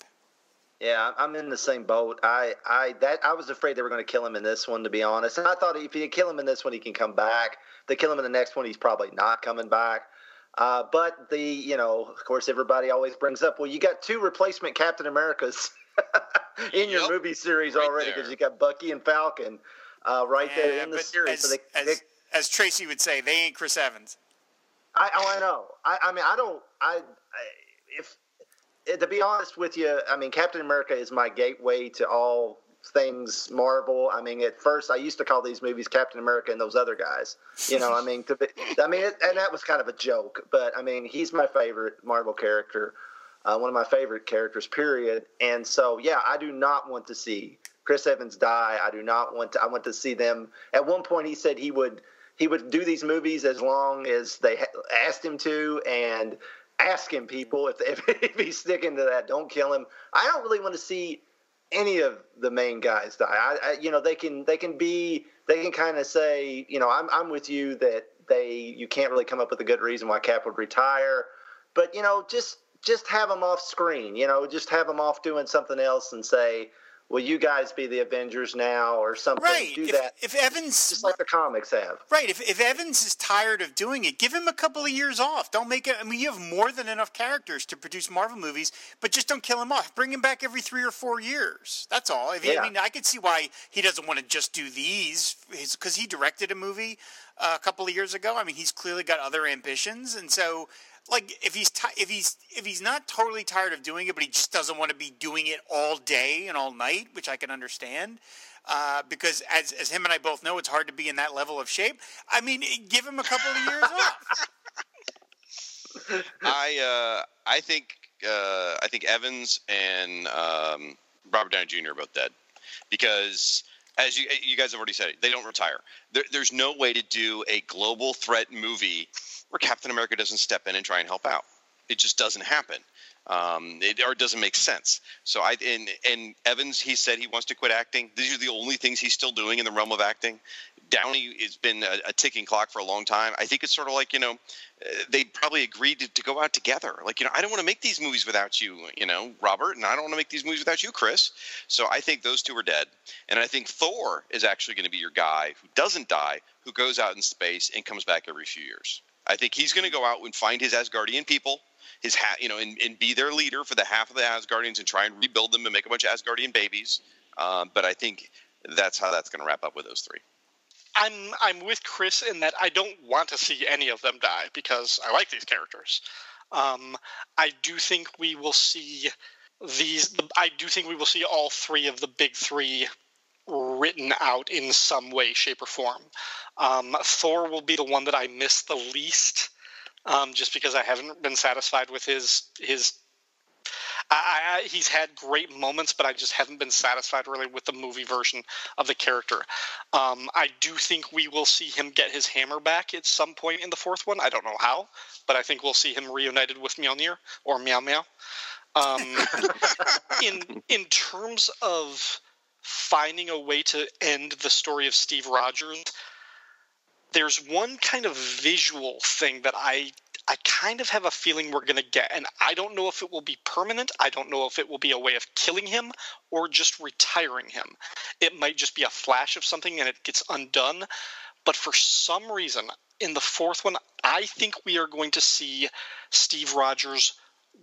Yeah, I'm in the same boat. I, I that I was afraid they were going to kill him in this one, to be honest. And I thought if you kill him in this one, he can come back. They kill him in the next one, he's probably not coming back. Uh, but the, you know, of course, everybody always brings up, well, you got two replacement Captain Americas in your Yep. movie series Right already because you got Bucky and Falcon uh, right there in the series. As, so they, as, they, as Tracy would say, they ain't Chris Evans. I, oh, I know. I, I mean, I don't. I, I if eh, to be honest with you, I mean, Captain America is my gateway to all things Marvel. I mean, at first I used to call these movies Captain America and those other guys. You know, I mean, be, I mean, it, and that was kind of a joke, but I mean, he's my favorite Marvel character, uh, one of my favorite characters, period. And so, yeah, I do not want to see Chris Evans die. I do not want to. I want to see them. At one point, he said he would he would do these movies as long as they asked him to, and asking people if, if if he's sticking to that, don't kill him. I don't really want to see any of the main guys die. I, I you know they can they can be they can kind of say you know I'm I'm with you that they you can't really come up with a good reason why Cap would retire, but you know just just have them off screen. You know just have them off doing something else and say. Will you guys be the Avengers now, or something? Right. Do If, that, if Evans just like the comics have. Right. If, if Evans is tired of doing it, give him a couple of years off. Don't make it. I mean, you have more than enough characters to produce Marvel movies, but just don't kill him off. Bring him back every three or four years. That's all. If Yeah. I mean, I could see why he doesn't want to just do these because he directed a movie uh, a couple of years ago. I mean, he's clearly got other ambitions, and so. Like if he's ti if he's if he's not totally tired of doing it, but he just doesn't want to be doing it all day and all night, which I can understand, uh, because as as him and I both know, it's hard to be in that level of shape. I mean, give him a couple of years off. I uh, I think uh, I think Evans and um, Robert Downey Jr. are both dead because as you you guys have already said, they don't retire. There, there's no way to do a global threat movie where Captain America doesn't step in and try and help out. It just doesn't happen. Um, it, or it doesn't make sense. So I and and Evans, he said he wants to quit acting. These are the only things he's still doing in the realm of acting. Downey has been a, a ticking clock for a long time. I think it's sort of like you know, uh, they probably agreed to, to go out together. Like you know, I don't want to make these movies without you, you know, Robert, and I don't want to make these movies without you, Chris. So I think those two are dead, and I think Thor is actually going to be your guy who doesn't die, who goes out in space and comes back every few years. I think he's going to go out and find his Asgardian people, his ha- you know, and, and be their leader for the half of the Asgardians and try and rebuild them and make a bunch of Asgardian babies. Um, but I think that's how that's going to wrap up with those three. I'm I'm with Chris in that I don't want to see any of them die because I like these characters. Um, I do think we will see these. I do think we will see all three of the big three written out in some way, shape, or form. Um, Thor will be the one that I miss the least, um, just because I haven't been satisfied with his his I, I, he's had great moments, but I just haven't been satisfied really with the movie version of the character. Um, I do think we will see him get his hammer back at some point in the fourth one. I don't know how, but I think we'll see him reunited with Mjolnir or Meow Meow. Um, in in terms of finding a way to end the story of Steve Rogers, there's one kind of visual thing that I I kind of have a feeling we're going to get, and I don't know if it will be permanent. I don't know if it will be a way of killing him or just retiring him. It might just be a flash of something and it gets undone. But for some reason, in the fourth one, I think we are going to see Steve Rogers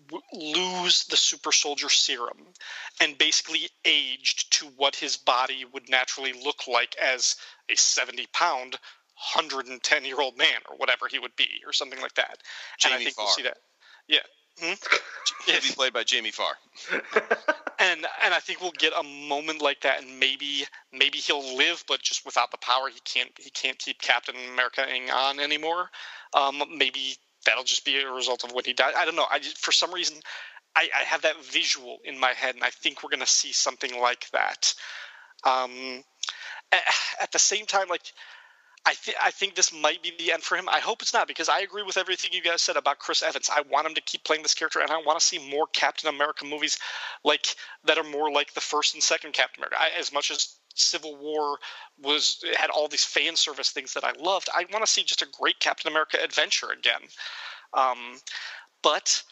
w- lose the super soldier serum and basically aged to what his body would naturally look like as a 70 pound 110 year old man or whatever he would be or something like that and i Jamie think we'll see that yeah Hmm? He'll be played by Jamie Farr. and and I think we'll get a moment like that, and maybe maybe he'll live, but just without the power, he can't he can't keep Captain America on anymore. Um, maybe that'll just be a result of when he died. I don't know. I just, for some reason, I, I have that visual in my head, and I think we're gonna see something like that. Um, a- at the same time, like I, th- I think this might be the end for him. I hope it's not because I agree with everything you guys said about Chris Evans. I want him to keep playing this character, and I want to see more Captain America movies like that are more like the first and second Captain America. I, as much as Civil War was had all these fan service things that I loved, I want to see just a great Captain America adventure again. Um, but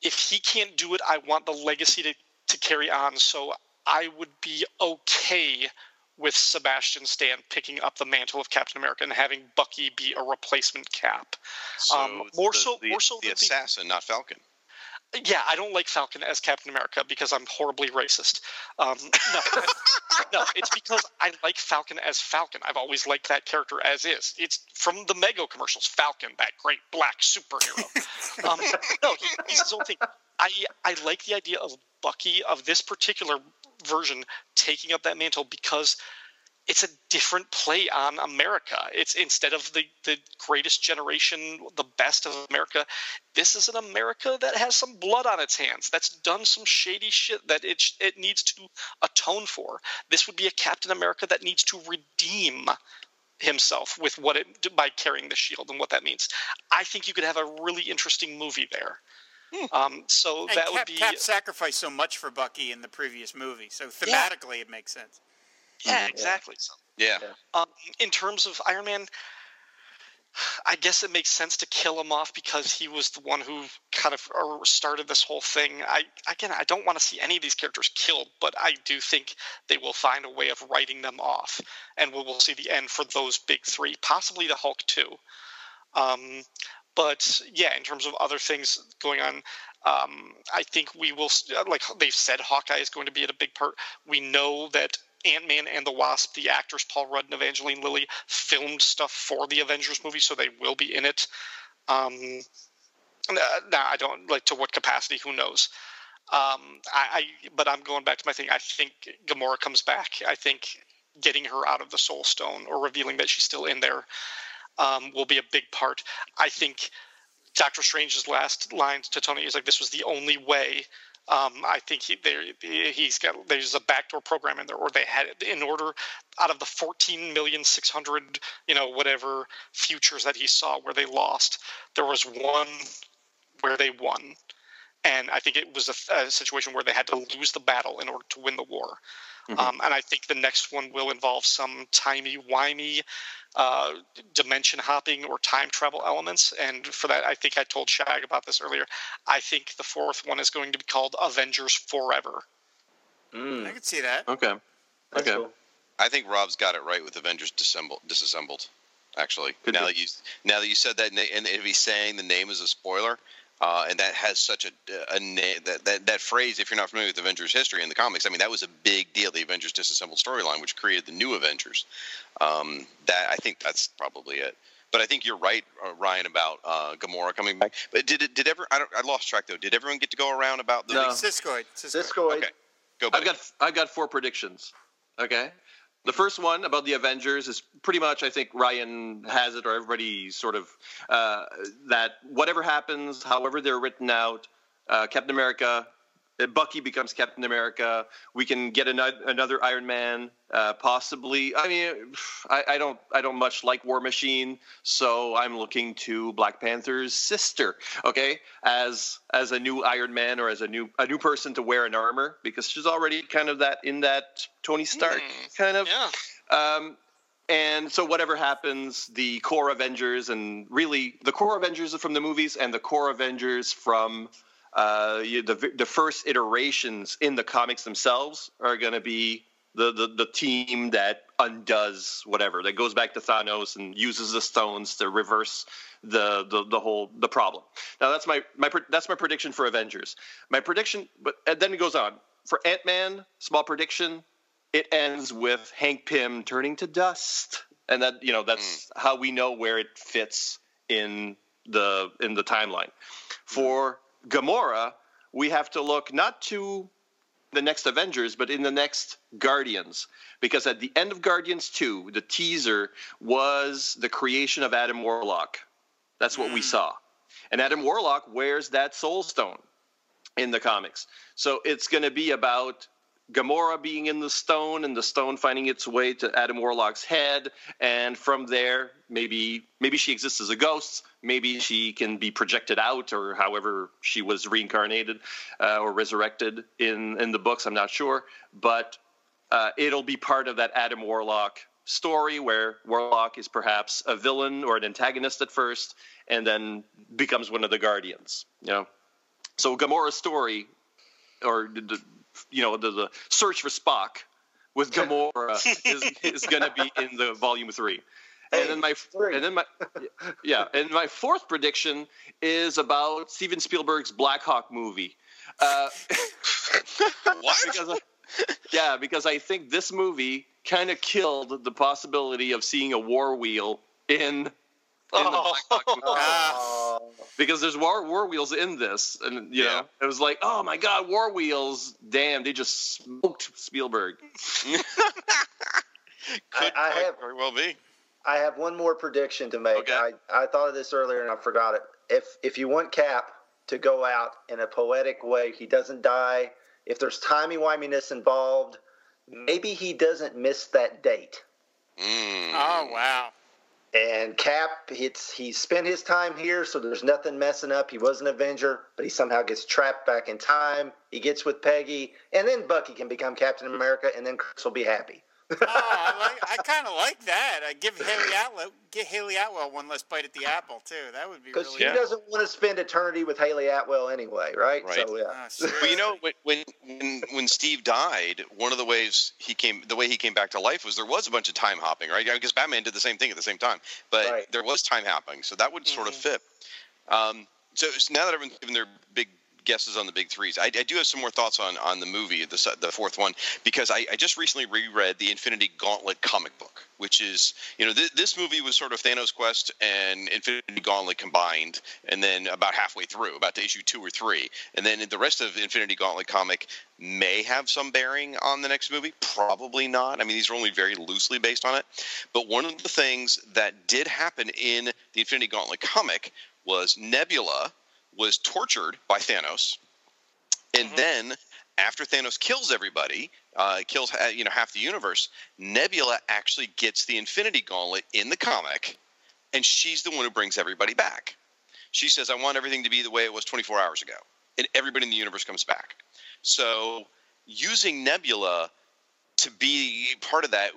if he can't do it, I want the legacy to, to carry on. So I would be okay with Sebastian Stan picking up the mantle of Captain America and having Bucky be a replacement Cap. So um, more the, so, the, more so the than the- assassin, not Falcon. yeah, I don't like Falcon as Captain America because I'm horribly racist. Um, no, no, it's because I like Falcon as Falcon. I've always liked that character as is. It's from the Mego commercials. Falcon, that great black superhero. um, no, he, he's his own thing. I I like the idea of Bucky of this particular version taking up that mantle because it's a different play on America. It's instead of the, the greatest generation, the best of America, this is an America that has some blood on its hands, that's done some shady shit that it, it needs to atone for. This would be a Captain America that needs to redeem himself with what it by carrying the shield and what that means. I think you could have a really interesting movie there. Um, so And that Cap, would be Cap sacrificed so much for Bucky in the previous movie, so thematically it makes sense. yeah, exactly. So Yeah. Um, in terms of Iron Man, I guess it makes sense to kill him off because he was the one who kind of started this whole thing. I again, I don't want to see any of these characters killed, but I do think they will find a way of writing them off, and we will see the end for those big three, possibly the Hulk too. Um, but yeah, in terms of other things going on, um, I think we will. Like they've said, Hawkeye is going to be at a big part. We know that Ant Man and the Wasp, the actors Paul Rudd and Evangeline Lilly, filmed stuff for the Avengers movie, so they will be in it. Um, uh, now I don't like to what capacity, who knows. Um, I, I but I'm going back to my thing. I think Gamora comes back. I think getting her out of the Soul Stone or revealing that she's still in there um, will be a big part. I think Doctor Strange's last line to Tony is like, "This was the only way." Um, I think he, he's got there's a backdoor program in there, or they had in order out of the 14 million 600, you know, whatever futures that he saw where they lost, there was one where they won, and I think it was a, a situation where they had to lose the battle in order to win the war. Um, and I think the next one will involve some timey wimey uh, dimension hopping or time travel elements. And for that, I think I told Shag about this earlier. I think the fourth one is going to be called Avengers Forever. Mm, I can see that. Okay. that's Okay. cool. I think Rob's got it right with Avengers disassembled. disassembled actually, Could now be. that you now that you said that, and if he's saying the name is a spoiler, uh, and that has such a, a na- that, that that phrase. If you're not familiar with Avengers history in the comics, I mean that was a big deal. The Avengers disassembled storyline, which created the new Avengers. Um, that I think that's probably it. But I think you're right, uh, Ryan, about uh, Gamora coming back. But did it? Did ever? I, don't, I lost track though. Did everyone get to go around about the? No. Siskoid. Siskoid. Okay, go. I've got I've got four predictions. Okay. The first one about the Avengers is pretty much I think Ryan has it or everybody sort of uh, that whatever happens, however they're written out, uh, Captain America, Bucky becomes Captain America. We can get another, another Iron Man, uh, possibly. I mean, I, I don't I don't much like War Machine, so I'm looking to Black Panther's sister. Okay, as as a new Iron Man or as a new a new person to wear an armor because she's already kind of that in that Tony Stark Hmm, kind of. Yeah. Um, and so whatever happens, the core Avengers and really the core Avengers from the movies and the core Avengers from uh, you- the the first iterations in the comics themselves are going to be the, the the team that undoes whatever that goes back to Thanos and uses the stones to reverse the the, the whole the problem. Now that's my my that's my prediction for Avengers. My prediction, but and then it goes on for Ant Man. Small prediction. It ends with Hank Pym turning to dust, and that you know that's how we know where it fits in the in the timeline. For Gamora, we have to look not to the next Avengers, but in the next Guardians. Because at the end of Guardians 2, the teaser was the creation of Adam Warlock. That's what we hmm. saw. And Adam Warlock wears that soul stone in the comics. So it's going to be about Gamora being in the stone and the stone finding its way to Adam Warlock's head. And from there maybe maybe she exists as a ghost, maybe she can be projected out or however she was reincarnated uh, or resurrected in in the books, I'm not sure, but uh, it'll be part of that Adam Warlock story where Warlock is perhaps a villain or an antagonist at first, and then becomes one of the Guardians. You know, so Gamora's story, or the, you know, the, the search for Spock with Gamora is, is going to be in the volume three. And then my and then my yeah, and my fourth prediction is about Steven Spielberg's Black Hawk movie. Uh, what? because I, yeah, because I think this movie kind of killed the possibility of seeing a war wheel in in the Black Hawk movie. Oh. Because there's war war wheels in this, and you Yeah. know it was like, oh my god, war wheels! Damn, they just smoked Spielberg. Could I quite have- very well be. I have one more prediction to make. Okay. I, I thought of this earlier and I forgot it. If if you want Cap to go out in a poetic way, he doesn't die. If there's timey wiminess involved, maybe he doesn't miss that date. Mm. Oh wow. And Cap, it's he spent his time here, so there's nothing messing up. He was an Avenger, but he somehow gets trapped back in time. He gets with Peggy, and then Bucky can become Captain America, and then Chris will be happy. Oh, I, like, I kind of like that. I give Hayley Atwell get Hayley Atwell one less bite at the apple too. That would be Because really. he Yeah. doesn't want to spend eternity with Hayley Atwell anyway, right? Right. So yeah. Ah, Well, you know, when, when when when Steve died, one of the ways he came, the way he came back to life was there was a bunch of time hopping, right? Because Batman did the same thing at the same time, but Right. there was time hopping, so that would sort of fit. Um, so, so now that everyone's given their big guesses on the big threes, I, I do have some more thoughts on on the movie, the the fourth one, because I, I just recently reread the Infinity Gauntlet comic book, which is you know th- this movie was sort of Thanos Quest and Infinity Gauntlet combined, and then about halfway through, about to issue two or three, and then the rest of Infinity Gauntlet comic may have some bearing on the next movie, probably not. I mean, these are only very loosely based on it, but one of the things that did happen in the Infinity Gauntlet comic was Nebula was tortured by Thanos, and then after Thanos kills everybody, uh, kills uh, you know half the universe, Nebula actually gets the Infinity Gauntlet in the comic, and she's the one who brings everybody back. She says, "I want everything to be the way it was 24 hours ago," and everybody in the universe comes back. So, using Nebula to be part of that,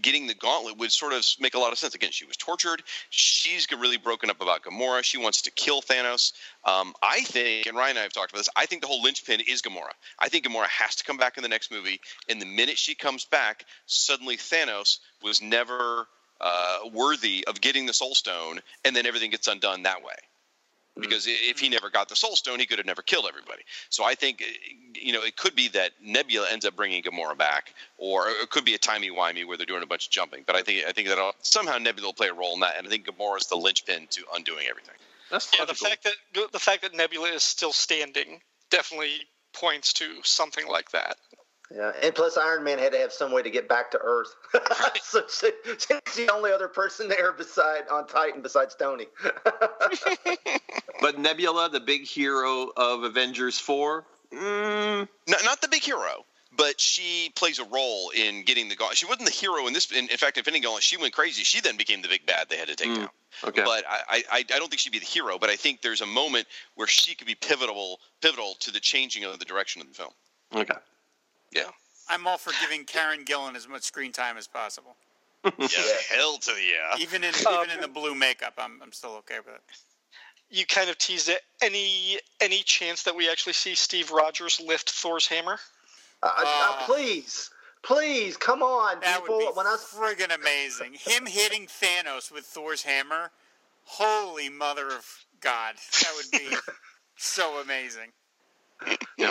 getting the gauntlet would sort of make a lot of sense. Again, she was tortured. She's really broken up about Gamora. She wants to kill Thanos. Um, I think, and Ryan and I have talked about this. I think the whole linchpin is Gamora. I think Gamora has to come back in the next movie. And the minute she comes back, suddenly Thanos was never uh, worthy of getting the Soul Stone, and then everything gets undone that way because i if he never got the soul stone he could have never killed everybody so i think uh, you know it could be that nebula ends up bringing gamora back or it could be a timey-wimey where they're doing a bunch of jumping but i think i think that somehow nebula will play a role in that and i think gamora is the linchpin to undoing everything That's Yeah, the logical. fact that the fact that Nebula is still standing definitely points to something like that. Yeah, and plus Iron Man had to have some way to get back to Earth. so she, she's the only other person there beside on Titan besides Tony. But Nebula, the big hero of Avengers Four, mm, not, not the big hero but she plays a role in getting the gauntlet. She wasn't the hero in this. In, fact, in fact, Infinity Gauntlet, she went crazy. She then became the big bad they had to take Mm, down. okay. But I, I, I don't think she'd be the hero. But I think there's a moment where she could be pivotal, pivotal to the changing of the direction of the film. okay. Yeah. I'm all for giving Karen Gillan as much screen time as possible. Yeah. Hell to the yeah. Even in Um, even in the blue makeup, I'm I'm still okay with it. You kind of teased it. Any any chance that we actually see Steve Rogers lift Thor's hammer? Uh, uh, Ah. please, please, come on, That people. would be when I friggin' amazing. Him hitting Thanos with Thor's hammer. Holy mother of God. That would be so amazing.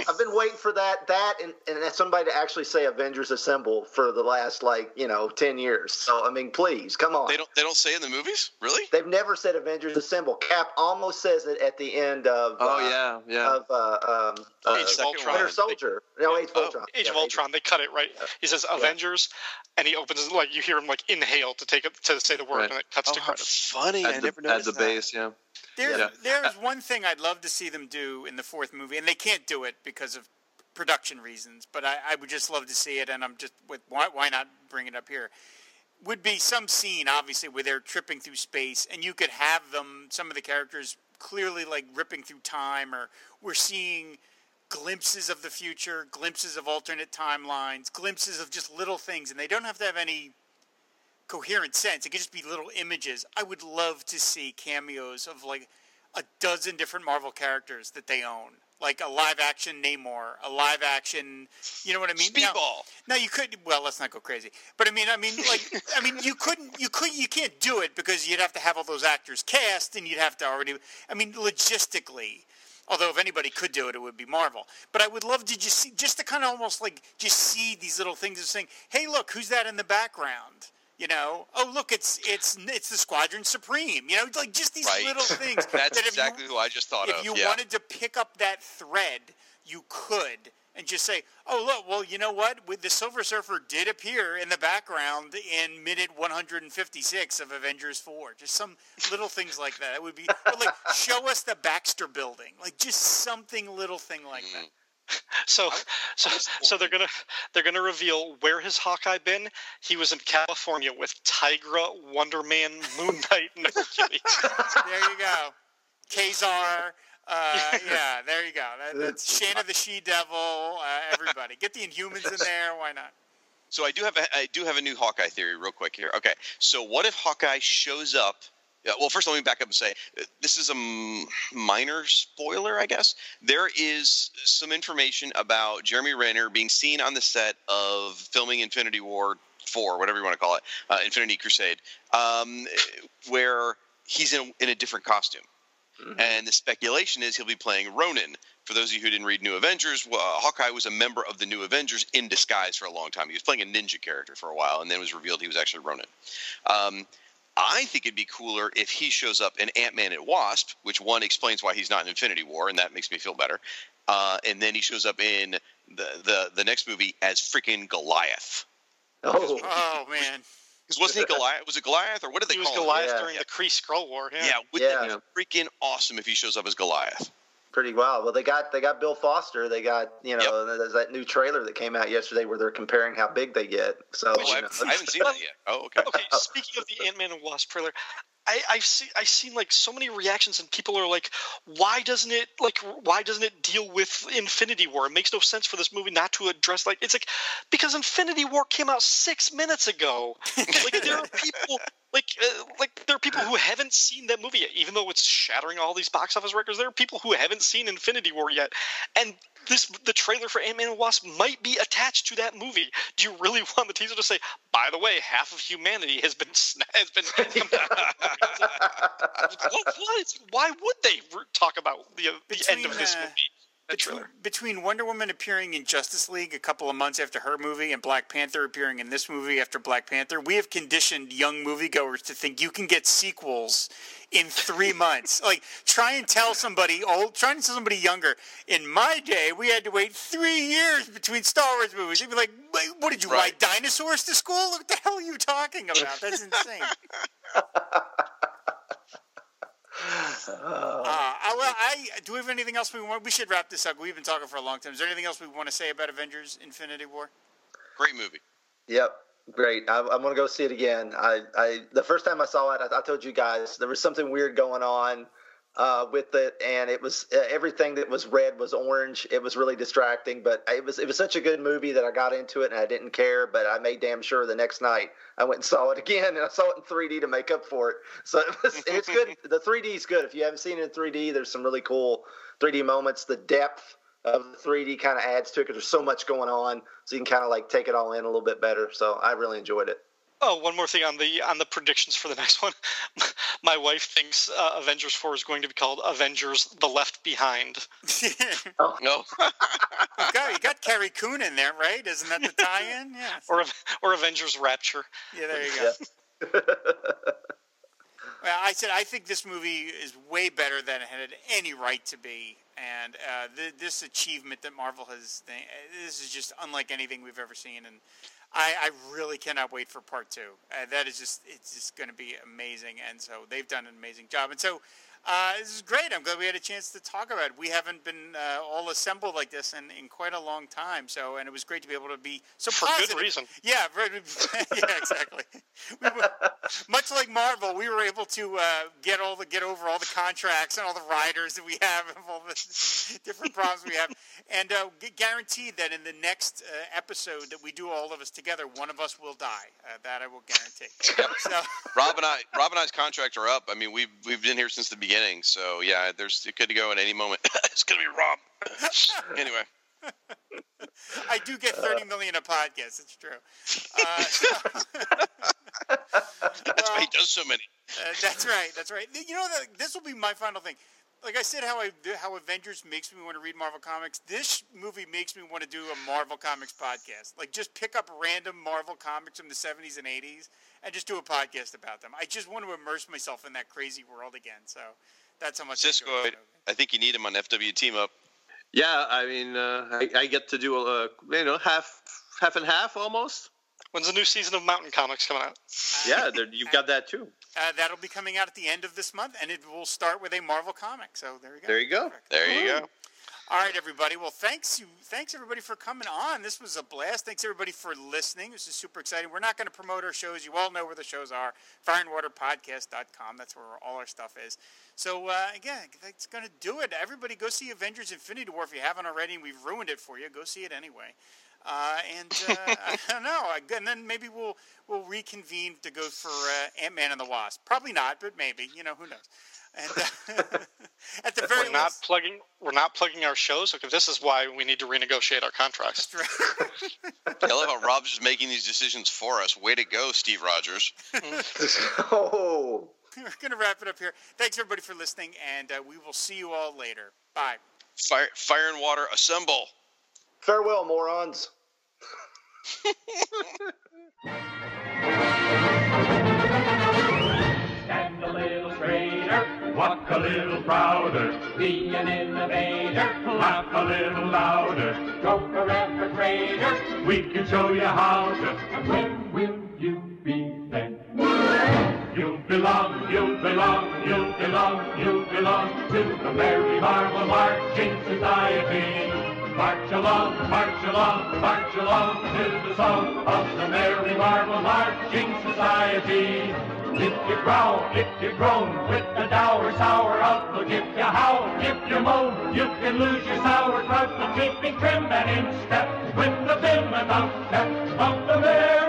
I've been waiting for that, that, and, and somebody to actually say Avengers Assemble for the last like you know ten years. So I mean, please, come on. They don't. They don't say in the movies. Really? They've never said Avengers Assemble. Cap almost says it at the end of. Oh uh, yeah, yeah. Of uh, um, uh, Age of Ultron. Winter one. Soldier. No, Age of Oh, Ultron. Age of Yeah, Ultron. They cut it right. He says Avengers, and he opens like you hear him like inhale to take it to say the word, Right. and it cuts Oh, to credits. funny! I at never the, at the that. base, yeah. There's Yeah. there's one thing I'd love to see them do in the fourth movie, and they can't do it because of production reasons. But I, I would just love to see it, and I'm just with why why not bring it up here? Would be some scene, obviously, where they're tripping through space, and you could have them, some of the characters, clearly like ripping through time, or we're seeing glimpses of the future, glimpses of alternate timelines, glimpses of just little things, and they don't have to have any coherent sense. It could just be little images. I would love to see cameos of like a dozen different Marvel characters that they own. Like a live action Namor, a live action, you know what I mean? Now- Speedball. now you could. Well, let's not go crazy. But I mean, I mean, like, I mean, you couldn't, you could, you can't do it because you'd have to have all those actors cast, and you'd have to already. I mean, logistically. Although if anybody could do it, it would be Marvel. But I would love to just see, just to kind of almost like just see these little things of saying, "Hey, look, who's that in the background?" You know, oh look, it's it's it's the Squadron Supreme. You know, like just these Right. little things. That's that if you- exactly who I just thought if of. If you yeah. wanted to pick up that thread, you could, and just say, "Oh, look, well, you know what? With the Silver Surfer did appear in the background in minute 156 of Avengers 4." Just some little things like that. It would be like show us the Baxter Building, like just something little thing like that. Mm. So, so, so they're gonna they're gonna reveal where has Hawkeye been. He was in California with Tigra, Wonder Man, Moon Knight, and Hercules. There you go, Ka-Zar. Uh, yeah, there you go. That, that's Shanna the She Devil. Uh, everybody, get the Inhumans in there. Why not? So I do have a, I do have a new Hawkeye theory, real quick here. Okay, so what if Hawkeye shows up? Yeah, well, first let me back up and say uh, this is a minor spoiler, I guess. There is some information about Jeremy Renner being seen on the set of filming Infinity War four, whatever you want to call it, uh, Infinity Crusade, um, where he's in, in a different costume. And the speculation is he'll be playing Ronin. For those of you who didn't read New Avengers, uh, Hawkeye was a member of the New Avengers in disguise for a long time. He was playing a ninja character for a while, and then it was revealed he was actually Ronin. Um, I think it'd be cooler if he shows up in Ant Man and Wasp, which one explains why he's not in Infinity War, and that makes me feel better. Uh, and then he shows up in the, the the next movie as freaking Goliath. Oh, Oh man. Because wasn't he Goliath? Was it Goliath or what did they He was call Goliath Yeah. during the Kree Skrull War. Yeah. Yeah, wouldn't Yeah. that be freaking awesome if he shows up as Goliath? Pretty wild. Well, they got they got Bill Foster. They got you know there's that new trailer that came out yesterday where they're comparing how big they get. So Oh, you I, know, I haven't seen that yet. Oh, okay. Okay, speaking of the Ant Man and Wasp trailer, I, I've seen I've seen like so many reactions and people are like, why doesn't it like why doesn't it deal with Infinity War? It makes no sense for this movie not to address like it's like because Infinity War came out six minutes ago. like there are people like uh, like there are people who haven't seen that movie yet, even though it's shattering all these box office records. There are people who haven't seen Infinity War yet, and this the trailer for Ant Man and Wasp might be attached to that movie. Do you really want the teaser to say, by the way, half of humanity has been has been? what, what? Why would they talk about the, the end of this uh, movie? Between, between Wonder Woman appearing in Justice League a couple of months after her movie and Black Panther appearing in this movie after Black Panther, we have conditioned young moviegoers to think you can get sequels in three months. Like, try and tell somebody old, try and tell somebody younger. In my day, we had to wait three years between Star Wars movies. They'd be like, what did you Right. ride dinosaurs to school? What the hell are you talking about? That's insane. Uh, I, well, I do we have anything else we want? We should wrap this up. We've been talking for a long time. Is there anything else we want to say about Avengers: Infinity War? Great movie. Yep, great. I, I'm gonna go see it again. I, I the first time I saw it, I, I told you guys there was something weird going on uh, with it, and it was uh, everything that was red was orange. It was really distracting, but it was it was such a good movie that I got into it and I didn't care. But I made damn sure the next night I went and saw it again, and I saw it in 3D to make up for it. So it was, it's good. The 3D is good. If you haven't seen it in 3D, there's some really cool 3D moments. The depth of the 3D kind of adds to it because there's so much going on, so you can kind of like take it all in a little bit better. So I really enjoyed it. Oh, one more thing on the on the predictions for the next one. My wife thinks uh, Avengers Four is going to be called Avengers: The Left Behind. you, No. got, you got Carrie Coon in there, right? Isn't that the tie-in? Yeah. or or Avengers Rapture. Yeah, there you go. Well, I said I think this movie is way better than it had any right to be, and uh, th- this achievement that Marvel has, th- this is just unlike anything we've ever seen, and I, I really cannot wait for part two. Uh, that is just, it's just going to be amazing, and so they've done an amazing job, and so Uh, this is great. I'm glad we had a chance to talk about it. We haven't been uh, all assembled like this in, in quite a long time. So, and it was great to be able to be so For positive. good reason. Yeah, very, yeah, exactly. We were, much like Marvel, we were able to uh, get all the get over all the contracts and all the riders that we have, and all the different problems we have, and uh, guaranteed that in the next uh, episode that we do all of us together, one of us will die. Uh, that I will guarantee. So, Rob and I, Rob and I's contract are up. I mean, we've we've been here since the beginning, so yeah, there's it could go at any moment. it's gonna be Rob. anyway, I do get 30 million a podcast. It's true. Uh, so- that's why he does so many. Uh, that's right. That's right. You know, that this will be my final thing. Like I said, how I how Avengers makes me want to read Marvel comics. This movie makes me want to do a Marvel comics podcast. Like just pick up random Marvel comics from the '70s and '80s and just do a podcast about them. I just want to immerse myself in that crazy world again. So that's how much. I Cisco, I. I think you need him on FW Team Up. Yeah, I mean, uh, I, I get to do a, you know half half and half almost. When's the new season of Mountain Comics coming out? Yeah, you've got that too. Uh, that'll be coming out at the end of this month, and it will start with a Marvel comic. So there you go. There you go. Perfect. There you go. All right, everybody. Well, thanks you, thanks everybody for coming on. This was a blast. Thanks everybody for listening. This is super exciting. We're not going to promote our shows. You all know where the shows are. FireandWaterPodcast.com. That's where all our stuff is. So uh, again, that's going to do it. Everybody, go see Avengers: Infinity War if you haven't already. and We've ruined it for you. Go see it anyway. Uh, and uh, I don't know. And then maybe we'll we'll reconvene to go for uh, Ant Man and the Wasp. Probably not, but maybe. You know, who knows? And uh, at the very We're not least, plugging. We're not plugging our shows. Okay, this is why we need to renegotiate our contracts. I love how Rob's just making these decisions for us. Way to go, Steve Rogers. oh. we're going to wrap it up here. Thanks everybody for listening, and uh, we will see you all later. Bye. Fire, fire and water, assemble. Farewell, morons. Stand a little straighter, walk a little prouder, be an innovator, laugh a little louder, go forever greater. We can show you how to. And when will you be then? You belong, you belong, you belong, you belong to the Merry Marvel Marching Society. March along, march along, march along to the song of the Merry Marvel Marching Society. If you growl, if you groan, with the dour, sour outlook, if you howl, if you moan, you can lose your sauerkraut, but keeping trim and in step with the vim and outstep of the Merry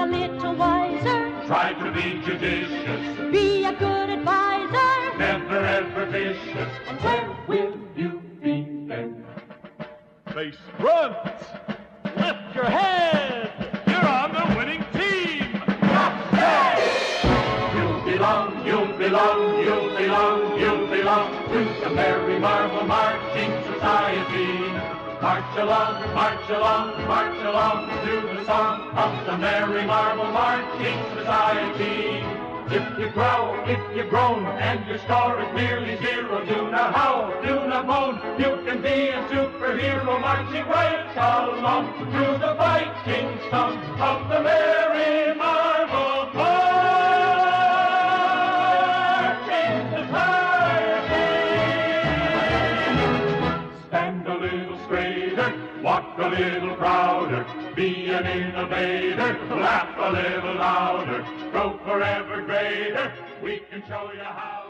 a little wiser, try to be judicious, be a good advisor, never ever vicious. and where will you be then? Face front. Lift your head. You're on the winning team. You belong, you belong, you belong, you belong to the Merry Marvel Society. March along, march along, march along to the song of the Merry Marvel Marching Society. If you growl, if you groan, and your score is nearly zero, do not howl, do not moan. You can be a superhero marching right along to the fighting song of the Merry Marvel be an innovator, laugh a little louder, grow forever greater. We can show you how.